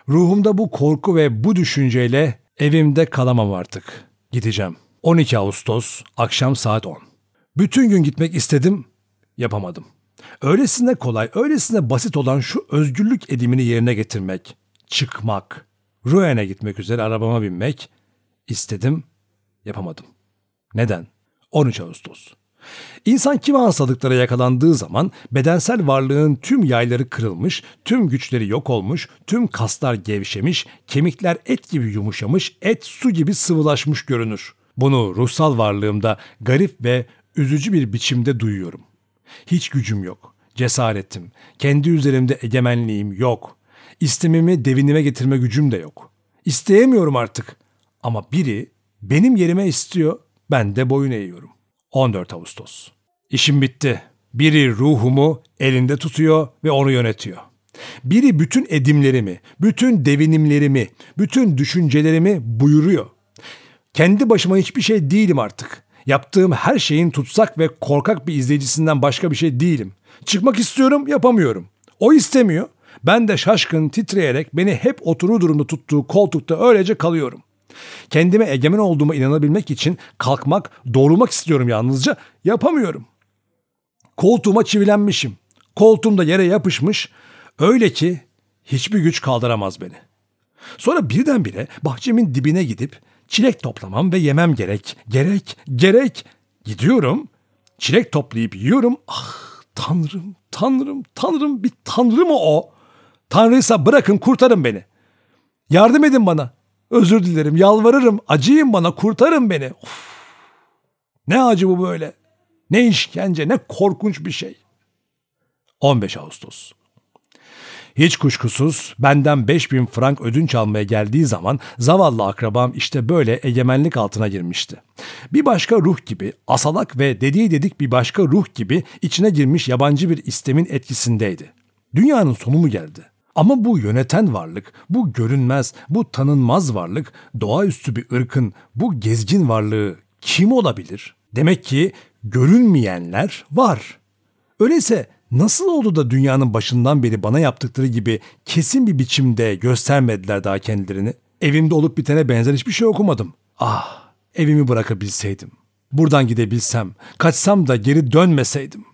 Ruhumda bu korku ve bu düşünceyle evimde kalamam artık. Gideceğim. 12 Ağustos, akşam saat 10. Bütün gün gitmek istedim, yapamadım. Öylesine kolay, öylesine basit olan şu özgürlük edimini yerine getirmek, çıkmak, Ruen'e gitmek üzere arabama binmek istedim, yapamadım. Neden? 13 Ağustos. İnsan kimi hastalıklara yakalandığı zaman bedensel varlığın tüm yayları kırılmış, tüm güçleri yok olmuş, tüm kaslar gevşemiş, kemikler et gibi yumuşamış, et su gibi sıvılaşmış görünür. Bunu ruhsal varlığımda garip ve üzücü bir biçimde duyuyorum. Hiç gücüm yok, cesaretim, kendi üzerimde egemenliğim yok. İstemimi devinime getirme gücüm de yok. İsteyemiyorum artık. Ama biri benim yerime istiyor, ben de boyun eğiyorum. 14 Ağustos. İşim bitti. Biri ruhumu elinde tutuyor ve onu yönetiyor. Biri bütün edimlerimi, bütün devinimlerimi, bütün düşüncelerimi buyuruyor. Kendi başıma hiçbir şey değilim artık. Yaptığım her şeyin tutsak ve korkak bir izleyicisinden başka bir şey değilim. Çıkmak istiyorum, yapamıyorum. O istemiyor. Ben de şaşkın, titreyerek beni hep oturur durumda tuttuğu koltukta öylece kalıyorum. Kendime egemen olduğuma inanabilmek için kalkmak, doğrulmak istiyorum yalnızca. Yapamıyorum. Koltuğuma çivilenmişim. Koltuğum da yere yapışmış. Öyle ki hiçbir güç kaldıramaz beni. Sonra birdenbire bahçemin dibine gidip çilek toplamam ve yemem gerek, gerek, gerek. Gidiyorum, çilek toplayıp yiyorum. Ah tanrım, tanrım, tanrım bir tanrı mı o? Tanrıysa bırakın kurtarın beni. Yardım edin bana. Özür dilerim, yalvarırım, acıyın bana, kurtarın beni. Of. Ne acı bu böyle? Ne işkence, ne korkunç bir şey. 15 Ağustos hiç kuşkusuz benden 5000 frank ödünç almaya geldiği zaman zavallı akrabam işte böyle egemenlik altına girmişti. Bir başka ruh gibi, asalak ve dediği dedik bir başka ruh gibi içine girmiş yabancı bir istemin etkisindeydi. Dünyanın sonu mu geldi? Ama bu yöneten varlık, bu görünmez, bu tanınmaz varlık, doğaüstü bir ırkın bu gezgin varlığı kim olabilir? Demek ki görünmeyenler var. Öyleyse Nasıl oldu da dünyanın başından beri bana yaptıkları gibi kesin bir biçimde göstermediler daha kendilerini? Evimde olup bitene benzer hiçbir şey okumadım. Ah, evimi bırakabilseydim. Buradan gidebilsem, kaçsam da geri dönmeseydim.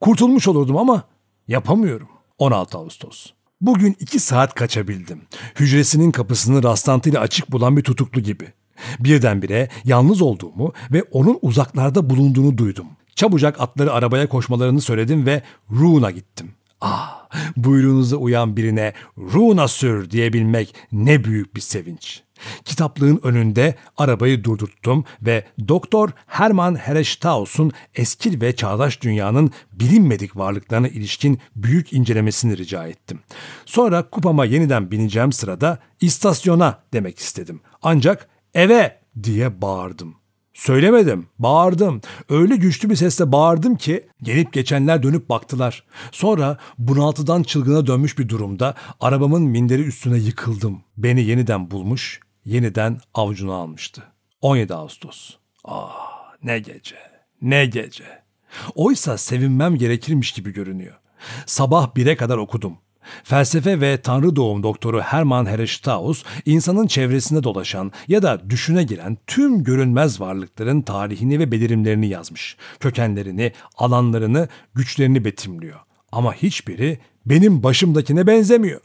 Kurtulmuş olurdum ama yapamıyorum. 16 Ağustos. Bugün iki saat kaçabildim. Hücresinin kapısını rastlantıyla açık bulan bir tutuklu gibi. Birdenbire yalnız olduğumu ve onun uzaklarda bulunduğunu duydum. Çabucak atları arabaya koşmalarını söyledim ve Rune'a gittim. Ah, buyruğunuza uyan birine Rune'a sür diyebilmek ne büyük bir sevinç. Kitaplığın önünde arabayı durdurttum ve Doktor Hermann Hereshtaus'un eski ve çağdaş dünyanın bilinmedik varlıklarına ilişkin büyük incelemesini rica ettim. Sonra kupama yeniden bineceğim sırada istasyona demek istedim. Ancak eve diye bağırdım. Söylemedim, bağırdım. Öyle güçlü bir sesle bağırdım ki gelip geçenler dönüp baktılar. Sonra bunaltıdan çılgına dönmüş bir durumda arabamın minderi üstüne yıkıldım. Beni yeniden bulmuş, yeniden avucuna almıştı. 17 Ağustos. Ah ne gece, ne gece. Oysa sevinmem gerekirmiş gibi görünüyor. Sabah bire kadar okudum. Felsefe ve tanrı doğum doktoru Hermann Hereshtaus, insanın çevresinde dolaşan ya da düşüne giren tüm görünmez varlıkların tarihini ve belirimlerini yazmış. Kökenlerini, alanlarını, güçlerini betimliyor. Ama hiçbiri benim başımdakine benzemiyor.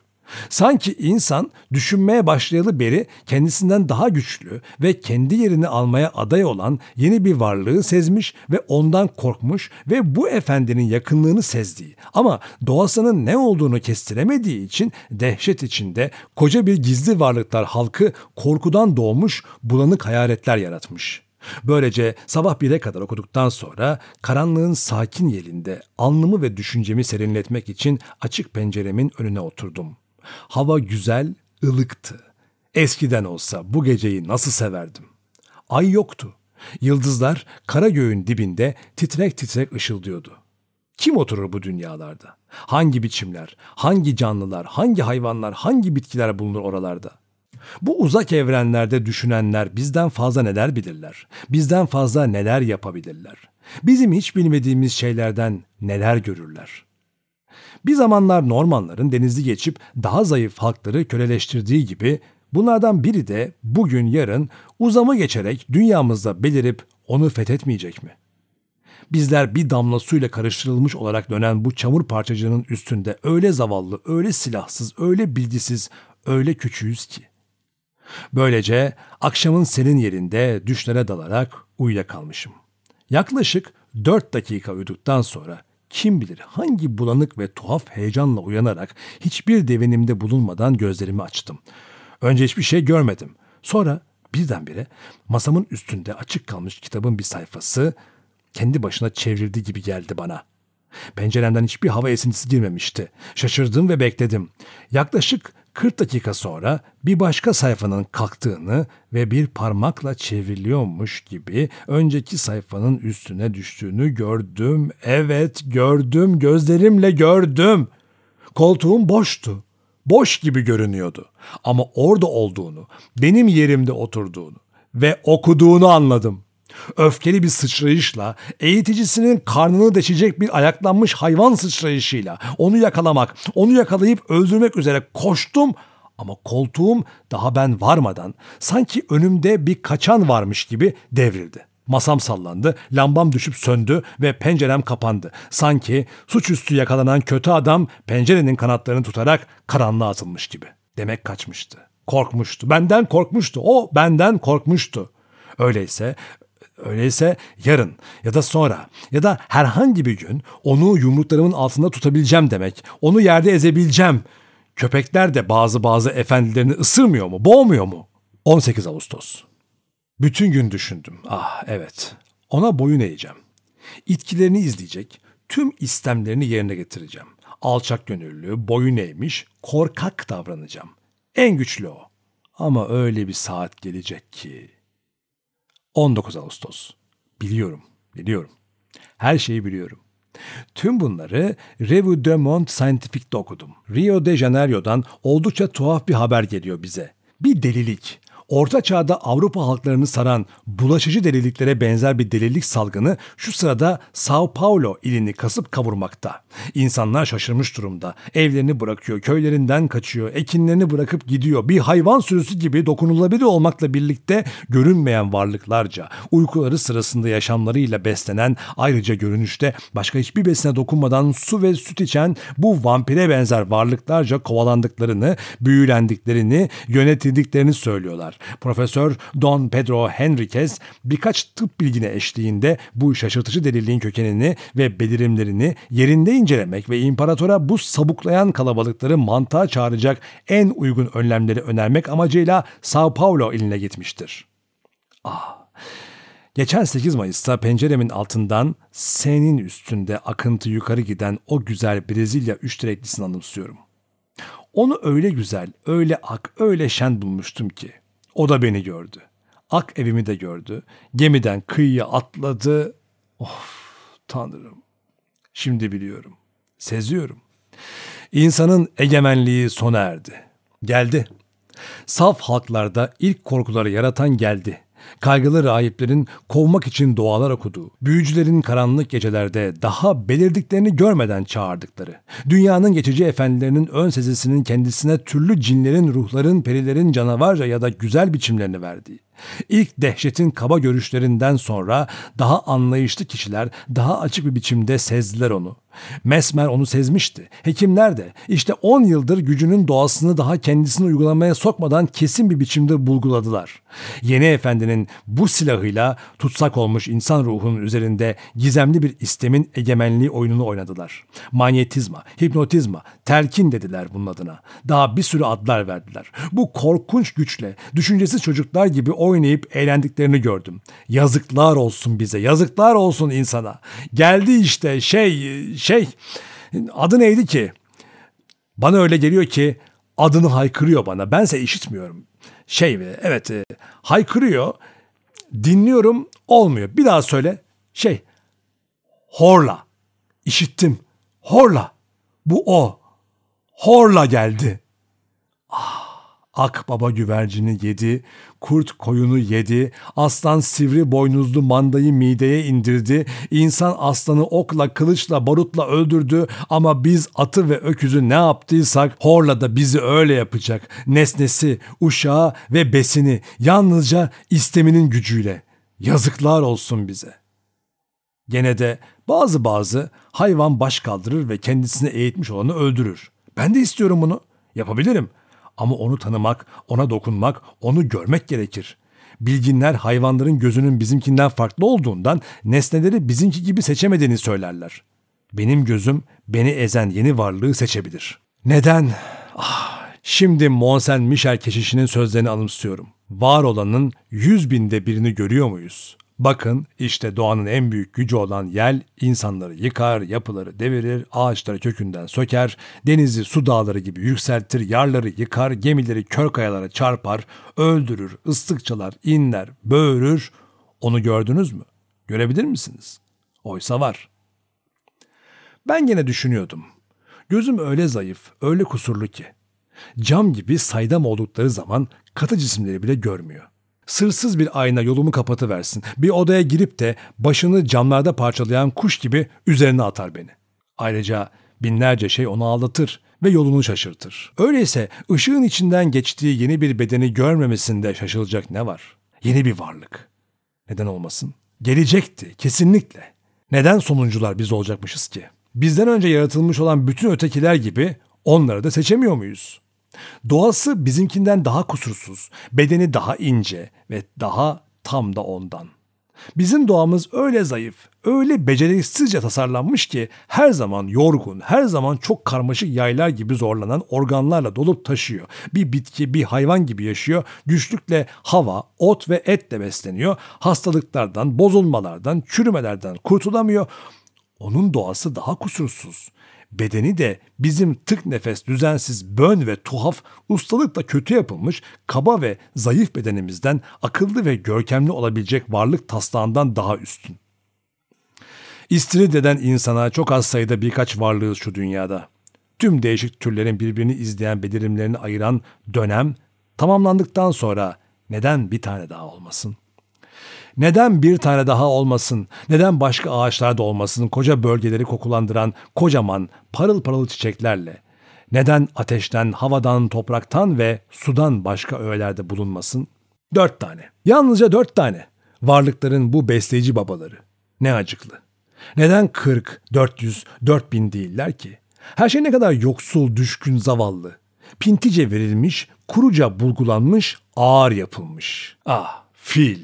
Sanki insan düşünmeye başlayalı beri kendisinden daha güçlü ve kendi yerini almaya aday olan yeni bir varlığı sezmiş ve ondan korkmuş ve bu efendinin yakınlığını sezdiği ama doğasının ne olduğunu kestiremediği için dehşet içinde koca bir gizli varlıklar halkı korkudan doğmuş bulanık hayaletler yaratmış. Böylece sabah bire kadar okuduktan sonra karanlığın sakin yelinde alnımı ve düşüncemi serinletmek için açık penceremin önüne oturdum. Hava güzel, ılıktı. Eskiden olsa bu geceyi nasıl severdim. Ay yoktu. Yıldızlar kara göğün dibinde titrek titrek ışıldıyordu. Kim oturur bu dünyalarda? Hangi biçimler, hangi canlılar, hangi hayvanlar, hangi bitkiler bulunur oralarda? Bu uzak evrenlerde düşünenler bizden fazla neler bilirler? Bizden fazla neler yapabilirler? Bizim hiç bilmediğimiz şeylerden neler görürler? Bir zamanlar Normanların denizi geçip daha zayıf halkları köleleştirdiği gibi bunlardan biri de bugün yarın uzamı geçerek dünyamızda belirip onu fethetmeyecek mi? Bizler bir damla suyla karıştırılmış olarak dönen bu çamur parçacığının üstünde öyle zavallı, öyle silahsız, öyle bilgisiz, öyle küçüğüz ki. Böylece akşamın senin yerinde düşlere dalarak uyuyakalmışım. Yaklaşık dört dakika uyuduktan sonra kim bilir hangi bulanık ve tuhaf heyecanla uyanarak hiçbir devinimde bulunmadan gözlerimi açtım. Önce hiçbir şey görmedim. Sonra birdenbire masamın üstünde açık kalmış kitabın bir sayfası kendi başına çevrildi gibi geldi bana. Penceremden hiçbir hava esintisi girmemişti. Şaşırdım ve bekledim. Yaklaşık 40 dakika sonra bir başka sayfanın kalktığını ve bir parmakla çevriliyormuş gibi önceki sayfanın üstüne düştüğünü gördüm. Evet gördüm, gözlerimle gördüm. Koltuğum boştu. Boş gibi görünüyordu. Ama orada olduğunu, benim yerimde oturduğunu, ve okuduğunu anladım. Öfkeli bir sıçrayışla, eğiticisinin karnını deşecek bir ayaklanmış hayvan sıçrayışıyla onu yakalamak, onu yakalayıp öldürmek üzere koştum ama koltuğum daha ben varmadan sanki önümde bir kaçan varmış gibi devrildi. Masam sallandı, lambam düşüp söndü ve pencerem kapandı. Sanki suçüstü yakalanan kötü adam pencerenin kanatlarını tutarak karanlığa atılmış gibi. Demek kaçmıştı. Korkmuştu. Benden korkmuştu. O benden korkmuştu. Öyleyse Öyleyse yarın ya da sonra ya da herhangi bir gün onu yumruklarımın altında tutabileceğim demek. Onu yerde ezebileceğim. Köpekler de bazı bazı efendilerini ısırmıyor mu, boğmuyor mu? 18 Ağustos. Bütün gün düşündüm. Ah evet. Ona boyun eğeceğim. İtkilerini izleyecek, tüm istemlerini yerine getireceğim. Alçak gönüllü, boyun eğmiş, korkak davranacağım. En güçlü o. Ama öyle bir saat gelecek ki 19 Ağustos. Biliyorum, biliyorum. Her şeyi biliyorum. Tüm bunları Revue de Monde Scientific'te okudum. Rio de Janeiro'dan oldukça tuhaf bir haber geliyor bize. Bir delilik, Orta Çağ'da Avrupa halklarını saran bulaşıcı deliliklere benzer bir delilik salgını şu sırada Sao Paulo ilini kasıp kavurmakta. İnsanlar şaşırmış durumda. Evlerini bırakıyor, köylerinden kaçıyor, ekinlerini bırakıp gidiyor. Bir hayvan sürüsü gibi dokunulabilir olmakla birlikte görünmeyen varlıklarca, uykuları sırasında yaşamlarıyla beslenen, ayrıca görünüşte başka hiçbir besine dokunmadan su ve süt içen bu vampire benzer varlıklarca kovalandıklarını, büyülendiklerini, yönetildiklerini söylüyorlar. Profesör Don Pedro Henriquez birkaç tıp bilgine eşliğinde bu şaşırtıcı deliliğin kökenini ve belirimlerini yerinde incelemek ve imparatora bu sabuklayan kalabalıkları mantığa çağıracak en uygun önlemleri önermek amacıyla Sao Paulo iline gitmiştir. Ah, Geçen 8 Mayıs'ta penceremin altından senin üstünde akıntı yukarı giden o güzel Brezilya üçdireklisini anımsıyorum. Onu öyle güzel, öyle ak, öyle şen bulmuştum ki. O da beni gördü. Ak evimi de gördü. Gemiden kıyıya atladı. Of tanrım. Şimdi biliyorum. Seziyorum. İnsanın egemenliği sona erdi. Geldi. Saf halklarda ilk korkuları yaratan geldi. Kaygılı rahiplerin kovmak için dualar okuduğu, büyücülerin karanlık gecelerde daha belirdiklerini görmeden çağırdıkları, dünyanın geçici efendilerinin ön sezisinin kendisine türlü cinlerin, ruhların, perilerin canavarca ya da güzel biçimlerini verdiği, İlk dehşetin kaba görüşlerinden sonra daha anlayışlı kişiler daha açık bir biçimde sezdiler onu. Mesmer onu sezmişti. Hekimler de işte 10 yıldır gücünün doğasını daha kendisini uygulamaya sokmadan kesin bir biçimde bulguladılar. Yeni efendinin bu silahıyla tutsak olmuş insan ruhunun üzerinde gizemli bir istemin egemenliği oyununu oynadılar. Manyetizma, hipnotizma, telkin dediler bunun adına. Daha bir sürü adlar verdiler. Bu korkunç güçle düşüncesiz çocuklar gibi oynayıp eğlendiklerini gördüm. Yazıklar olsun bize, yazıklar olsun insana. Geldi işte şey, şey, adı neydi ki? Bana öyle geliyor ki adını haykırıyor bana. Bense işitmiyorum. Şey evet e, haykırıyor. Dinliyorum olmuyor. Bir daha söyle. Şey horla. İşittim. Horla. Bu o. Horla geldi. Ah. Ak baba güvercini yedi, kurt koyunu yedi, aslan sivri boynuzlu mandayı mideye indirdi, insan aslanı okla, kılıçla, barutla öldürdü ama biz atı ve öküzü ne yaptıysak horla da bizi öyle yapacak. Nesnesi, uşağı ve besini yalnızca isteminin gücüyle. Yazıklar olsun bize. Gene de bazı bazı hayvan baş kaldırır ve kendisine eğitmiş olanı öldürür. Ben de istiyorum bunu. Yapabilirim.'' Ama onu tanımak, ona dokunmak, onu görmek gerekir. Bilginler hayvanların gözünün bizimkinden farklı olduğundan nesneleri bizimki gibi seçemediğini söylerler. Benim gözüm beni ezen yeni varlığı seçebilir. Neden? Ah, şimdi Monsen Michel keşişinin sözlerini anımsıyorum. Var olanın yüz binde birini görüyor muyuz? Bakın işte doğanın en büyük gücü olan yel insanları yıkar, yapıları devirir, ağaçları kökünden söker, denizi su dağları gibi yükseltir, yarları yıkar, gemileri kör kayalara çarpar, öldürür, ıslıkçalar, inler, böğürür. Onu gördünüz mü? Görebilir misiniz? Oysa var. Ben gene düşünüyordum. Gözüm öyle zayıf, öyle kusurlu ki. Cam gibi saydam oldukları zaman katı cisimleri bile görmüyor. Sırsız bir ayna yolumu kapatıversin. Bir odaya girip de başını camlarda parçalayan kuş gibi üzerine atar beni. Ayrıca binlerce şey onu aldatır ve yolunu şaşırtır. Öyleyse ışığın içinden geçtiği yeni bir bedeni görmemesinde şaşılacak ne var? Yeni bir varlık. Neden olmasın? Gelecekti, kesinlikle. Neden sonuncular biz olacakmışız ki? Bizden önce yaratılmış olan bütün ötekiler gibi onları da seçemiyor muyuz? Doğası bizimkinden daha kusursuz, bedeni daha ince ve daha tam da ondan. Bizim doğamız öyle zayıf, öyle beceriksizce tasarlanmış ki her zaman yorgun, her zaman çok karmaşık yaylar gibi zorlanan organlarla dolup taşıyor. Bir bitki, bir hayvan gibi yaşıyor. Güçlükle hava, ot ve etle besleniyor. Hastalıklardan, bozulmalardan, çürümelerden kurtulamıyor. Onun doğası daha kusursuz. Bedeni de bizim tık nefes, düzensiz, bön ve tuhaf, ustalıkla kötü yapılmış, kaba ve zayıf bedenimizden akıllı ve görkemli olabilecek varlık taslağından daha üstün. İstirid eden insana çok az sayıda birkaç varlığız şu dünyada. Tüm değişik türlerin birbirini izleyen belirimlerini ayıran dönem tamamlandıktan sonra neden bir tane daha olmasın? Neden bir tane daha olmasın? Neden başka ağaçlar da olmasın? Koca bölgeleri kokulandıran kocaman parıl parıl çiçeklerle. Neden ateşten, havadan, topraktan ve sudan başka öğelerde bulunmasın? Dört tane. Yalnızca dört tane. Varlıkların bu besleyici babaları. Ne acıklı. Neden 40, 400, 4000 değiller ki? Her şey ne kadar yoksul, düşkün, zavallı. Pintice verilmiş, kuruca bulgulanmış, ağır yapılmış. Ah, fil,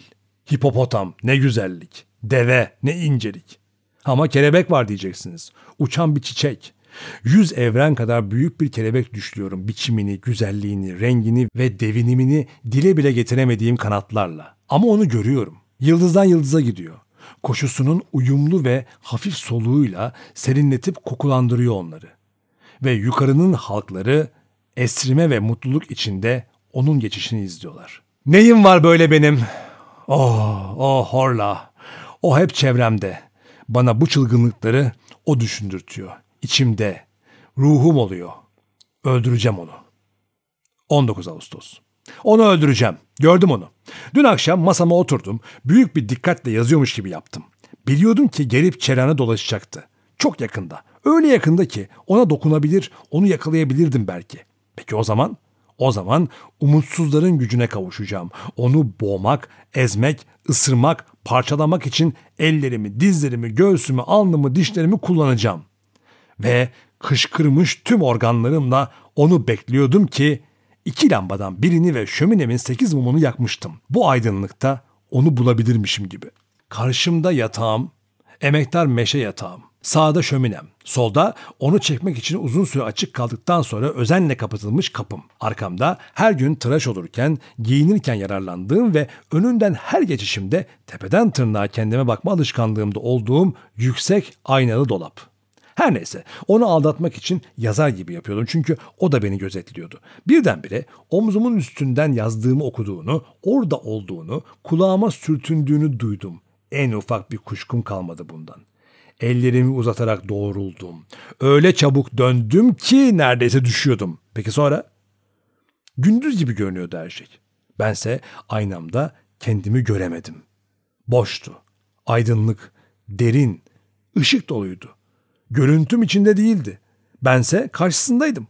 hipopotam ne güzellik, deve ne incelik. Ama kelebek var diyeceksiniz. Uçan bir çiçek. Yüz evren kadar büyük bir kelebek düşlüyorum biçimini, güzelliğini, rengini ve devinimini dile bile getiremediğim kanatlarla. Ama onu görüyorum. Yıldızdan yıldıza gidiyor koşusunun uyumlu ve hafif soluğuyla serinletip kokulandırıyor onları. Ve yukarının halkları esrime ve mutluluk içinde onun geçişini izliyorlar. Neyim var böyle benim? Oh, oh horla. O hep çevremde. Bana bu çılgınlıkları o düşündürtüyor. İçimde. Ruhum oluyor. Öldüreceğim onu. 19 Ağustos onu öldüreceğim. Gördüm onu. Dün akşam masama oturdum. Büyük bir dikkatle yazıyormuş gibi yaptım. Biliyordum ki gelip çerana dolaşacaktı. Çok yakında. Öyle yakında ki ona dokunabilir, onu yakalayabilirdim belki. Peki o zaman? O zaman umutsuzların gücüne kavuşacağım. Onu boğmak, ezmek, ısırmak, parçalamak için ellerimi, dizlerimi, göğsümü, alnımı, dişlerimi kullanacağım. Ve kışkırmış tüm organlarımla onu bekliyordum ki İki lambadan birini ve şöminemin sekiz mumunu yakmıştım. Bu aydınlıkta onu bulabilirmişim gibi. Karşımda yatağım, emektar meşe yatağım. Sağda şöminem. Solda onu çekmek için uzun süre açık kaldıktan sonra özenle kapatılmış kapım. Arkamda her gün tıraş olurken, giyinirken yararlandığım ve önünden her geçişimde tepeden tırnağa kendime bakma alışkanlığımda olduğum yüksek aynalı dolap. Her neyse onu aldatmak için yazar gibi yapıyordum çünkü o da beni gözetliyordu. Birdenbire omzumun üstünden yazdığımı okuduğunu, orada olduğunu, kulağıma sürtündüğünü duydum. En ufak bir kuşkum kalmadı bundan. Ellerimi uzatarak doğruldum. Öyle çabuk döndüm ki neredeyse düşüyordum. Peki sonra? Gündüz gibi görünüyordu her şey. Bense aynamda kendimi göremedim. Boştu. Aydınlık, derin, ışık doluydu. Görüntüm içinde değildi. Bense karşısındaydım.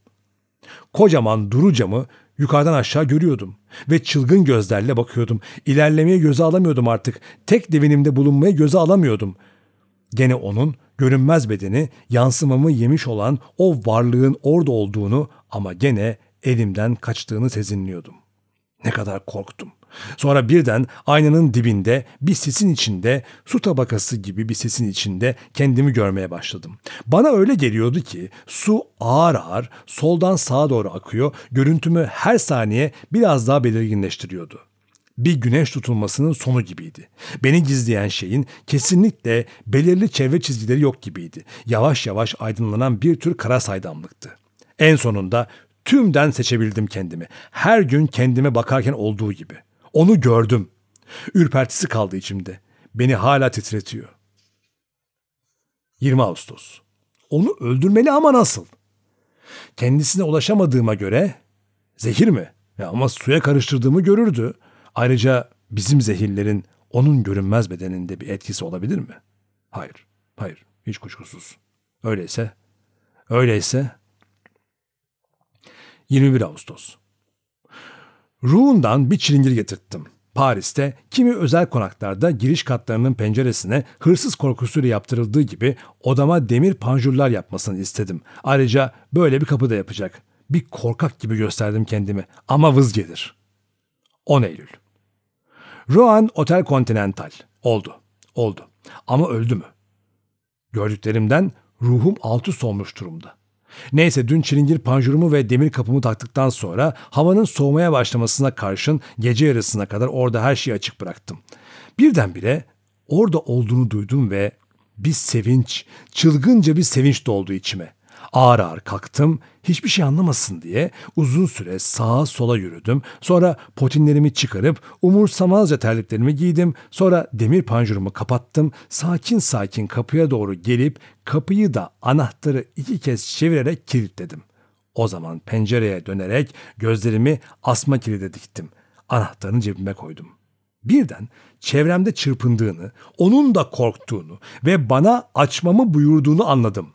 Kocaman duru camı yukarıdan aşağı görüyordum ve çılgın gözlerle bakıyordum. İlerlemeye göze alamıyordum artık. Tek devinimde bulunmaya göze alamıyordum. Gene onun görünmez bedeni yansımamı yemiş olan o varlığın orada olduğunu ama gene elimden kaçtığını sezinliyordum. Ne kadar korktum. Sonra birden aynanın dibinde bir sisin içinde su tabakası gibi bir sisin içinde kendimi görmeye başladım. Bana öyle geliyordu ki su ağır ağır soldan sağa doğru akıyor, görüntümü her saniye biraz daha belirginleştiriyordu bir güneş tutulmasının sonu gibiydi. Beni gizleyen şeyin kesinlikle belirli çevre çizgileri yok gibiydi. Yavaş yavaş aydınlanan bir tür kara saydamlıktı. En sonunda tümden seçebildim kendimi. Her gün kendime bakarken olduğu gibi. Onu gördüm. Ürpertisi kaldı içimde. Beni hala titretiyor. 20 Ağustos. Onu öldürmeli ama nasıl? Kendisine ulaşamadığıma göre zehir mi? Ya ama suya karıştırdığımı görürdü. Ayrıca bizim zehirlerin onun görünmez bedeninde bir etkisi olabilir mi? Hayır, hayır, hiç kuşkusuz. Öyleyse, öyleyse 21 Ağustos. Ruhundan bir çilingir getirttim. Paris'te kimi özel konaklarda giriş katlarının penceresine hırsız korkusuyla yaptırıldığı gibi odama demir panjurlar yapmasını istedim. Ayrıca böyle bir kapı da yapacak. Bir korkak gibi gösterdim kendimi ama vız gelir. 10 Eylül. Rouen Otel Continental. Oldu. Oldu. Ama öldü mü? Gördüklerimden ruhum altı solmuş durumda. Neyse dün çilingir panjurumu ve demir kapımı taktıktan sonra havanın soğumaya başlamasına karşın gece yarısına kadar orada her şeyi açık bıraktım. Birdenbire orada olduğunu duydum ve bir sevinç, çılgınca bir sevinç doldu içime. Ağır ağır kalktım, hiçbir şey anlamasın diye uzun süre sağa sola yürüdüm. Sonra potinlerimi çıkarıp umursamazca terliklerimi giydim. Sonra demir panjurumu kapattım. Sakin sakin kapıya doğru gelip kapıyı da anahtarı iki kez çevirerek kilitledim. O zaman pencereye dönerek gözlerimi asma kilide diktim. Anahtarını cebime koydum. Birden çevremde çırpındığını, onun da korktuğunu ve bana açmamı buyurduğunu anladım.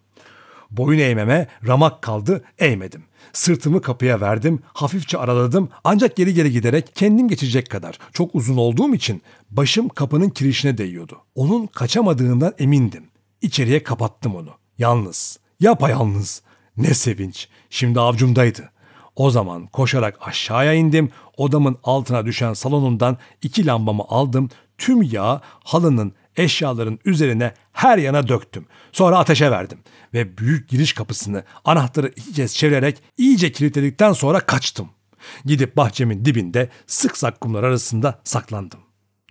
Boyun eğmeme ramak kaldı, eğmedim. Sırtımı kapıya verdim, hafifçe araladım ancak geri geri giderek kendim geçecek kadar. Çok uzun olduğum için başım kapının kirişine değiyordu. Onun kaçamadığından emindim. İçeriye kapattım onu. Yalnız, yapayalnız. Ne sevinç. Şimdi avcumdaydı. O zaman koşarak aşağıya indim. Odamın altına düşen salonundan iki lambamı aldım. Tüm yağ halının eşyaların üzerine her yana döktüm. Sonra ateşe verdim ve büyük giriş kapısını anahtarı iki kez çevirerek iyice kilitledikten sonra kaçtım. Gidip bahçemin dibinde sık zakkumlar arasında saklandım.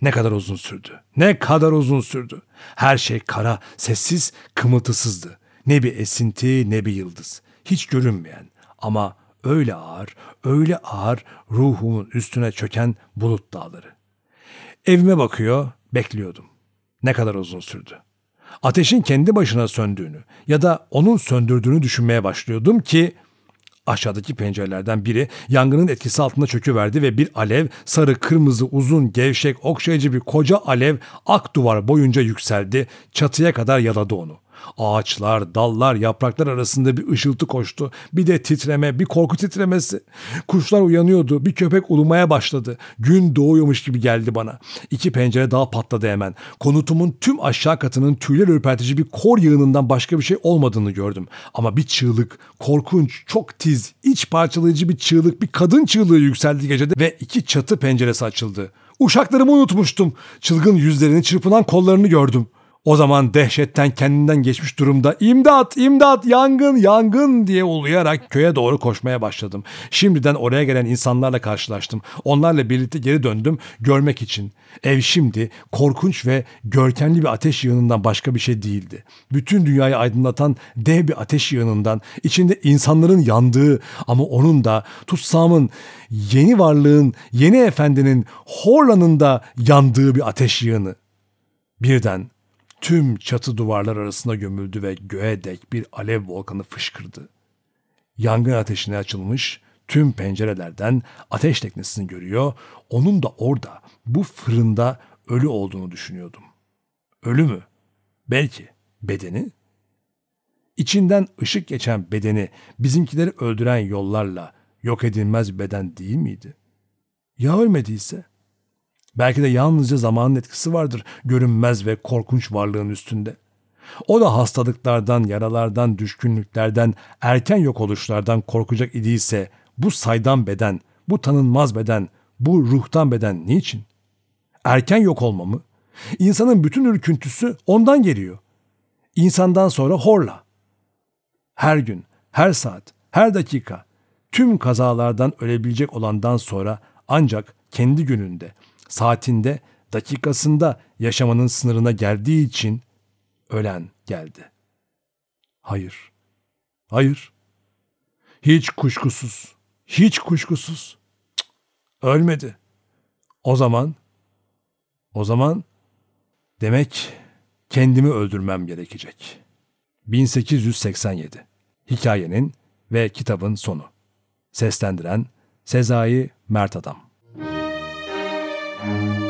Ne kadar uzun sürdü. Ne kadar uzun sürdü. Her şey kara, sessiz, kımıltısızdı. Ne bir esinti ne bir yıldız. Hiç görünmeyen ama öyle ağır, öyle ağır ruhumun üstüne çöken bulut dağları. Evime bakıyor, bekliyordum. Ne kadar uzun sürdü. Ateşin kendi başına söndüğünü ya da onun söndürdüğünü düşünmeye başlıyordum ki aşağıdaki pencerelerden biri yangının etkisi altında çöküverdi ve bir alev sarı kırmızı uzun gevşek okşayıcı bir koca alev ak duvar boyunca yükseldi çatıya kadar yaladı onu. Ağaçlar, dallar, yapraklar arasında bir ışıltı koştu. Bir de titreme, bir korku titremesi. Kuşlar uyanıyordu, bir köpek ulumaya başladı. Gün doğuyormuş gibi geldi bana. İki pencere daha patladı hemen. Konutumun tüm aşağı katının tüyler ürpertici bir kor yığınından başka bir şey olmadığını gördüm. Ama bir çığlık, korkunç, çok tiz, iç parçalayıcı bir çığlık, bir kadın çığlığı yükseldi gecede ve iki çatı penceresi açıldı. Uşaklarımı unutmuştum. Çılgın yüzlerini, çırpınan kollarını gördüm. O zaman dehşetten kendinden geçmiş durumda imdat imdat yangın yangın diye uluyarak köye doğru koşmaya başladım. Şimdiden oraya gelen insanlarla karşılaştım. Onlarla birlikte geri döndüm görmek için. Ev şimdi korkunç ve görkemli bir ateş yığınından başka bir şey değildi. Bütün dünyayı aydınlatan dev bir ateş yığınından içinde insanların yandığı ama onun da tutsamın yeni varlığın yeni efendinin Horla'nın da yandığı bir ateş yığını. Birden tüm çatı duvarlar arasında gömüldü ve göğe dek bir alev volkanı fışkırdı. Yangın ateşine açılmış tüm pencerelerden ateş teknesini görüyor, onun da orada bu fırında ölü olduğunu düşünüyordum. Ölü mü? Belki. Bedeni? İçinden ışık geçen bedeni bizimkileri öldüren yollarla yok edilmez beden değil miydi? Ya ölmediyse? Belki de yalnızca zamanın etkisi vardır görünmez ve korkunç varlığın üstünde. O da hastalıklardan, yaralardan, düşkünlüklerden, erken yok oluşlardan korkacak idiyse bu saydam beden, bu tanınmaz beden, bu ruhtan beden niçin? Erken yok olma mı? İnsanın bütün ürküntüsü ondan geliyor. İnsandan sonra horla. Her gün, her saat, her dakika tüm kazalardan ölebilecek olandan sonra ancak kendi gününde, saatinde, dakikasında yaşamanın sınırına geldiği için ölen geldi. Hayır. Hayır. Hiç kuşkusuz. Hiç kuşkusuz. Cık, ölmedi. O zaman o zaman demek kendimi öldürmem gerekecek. 1887 Hikayenin ve kitabın sonu. Seslendiren Sezai Mert Adam Thank you.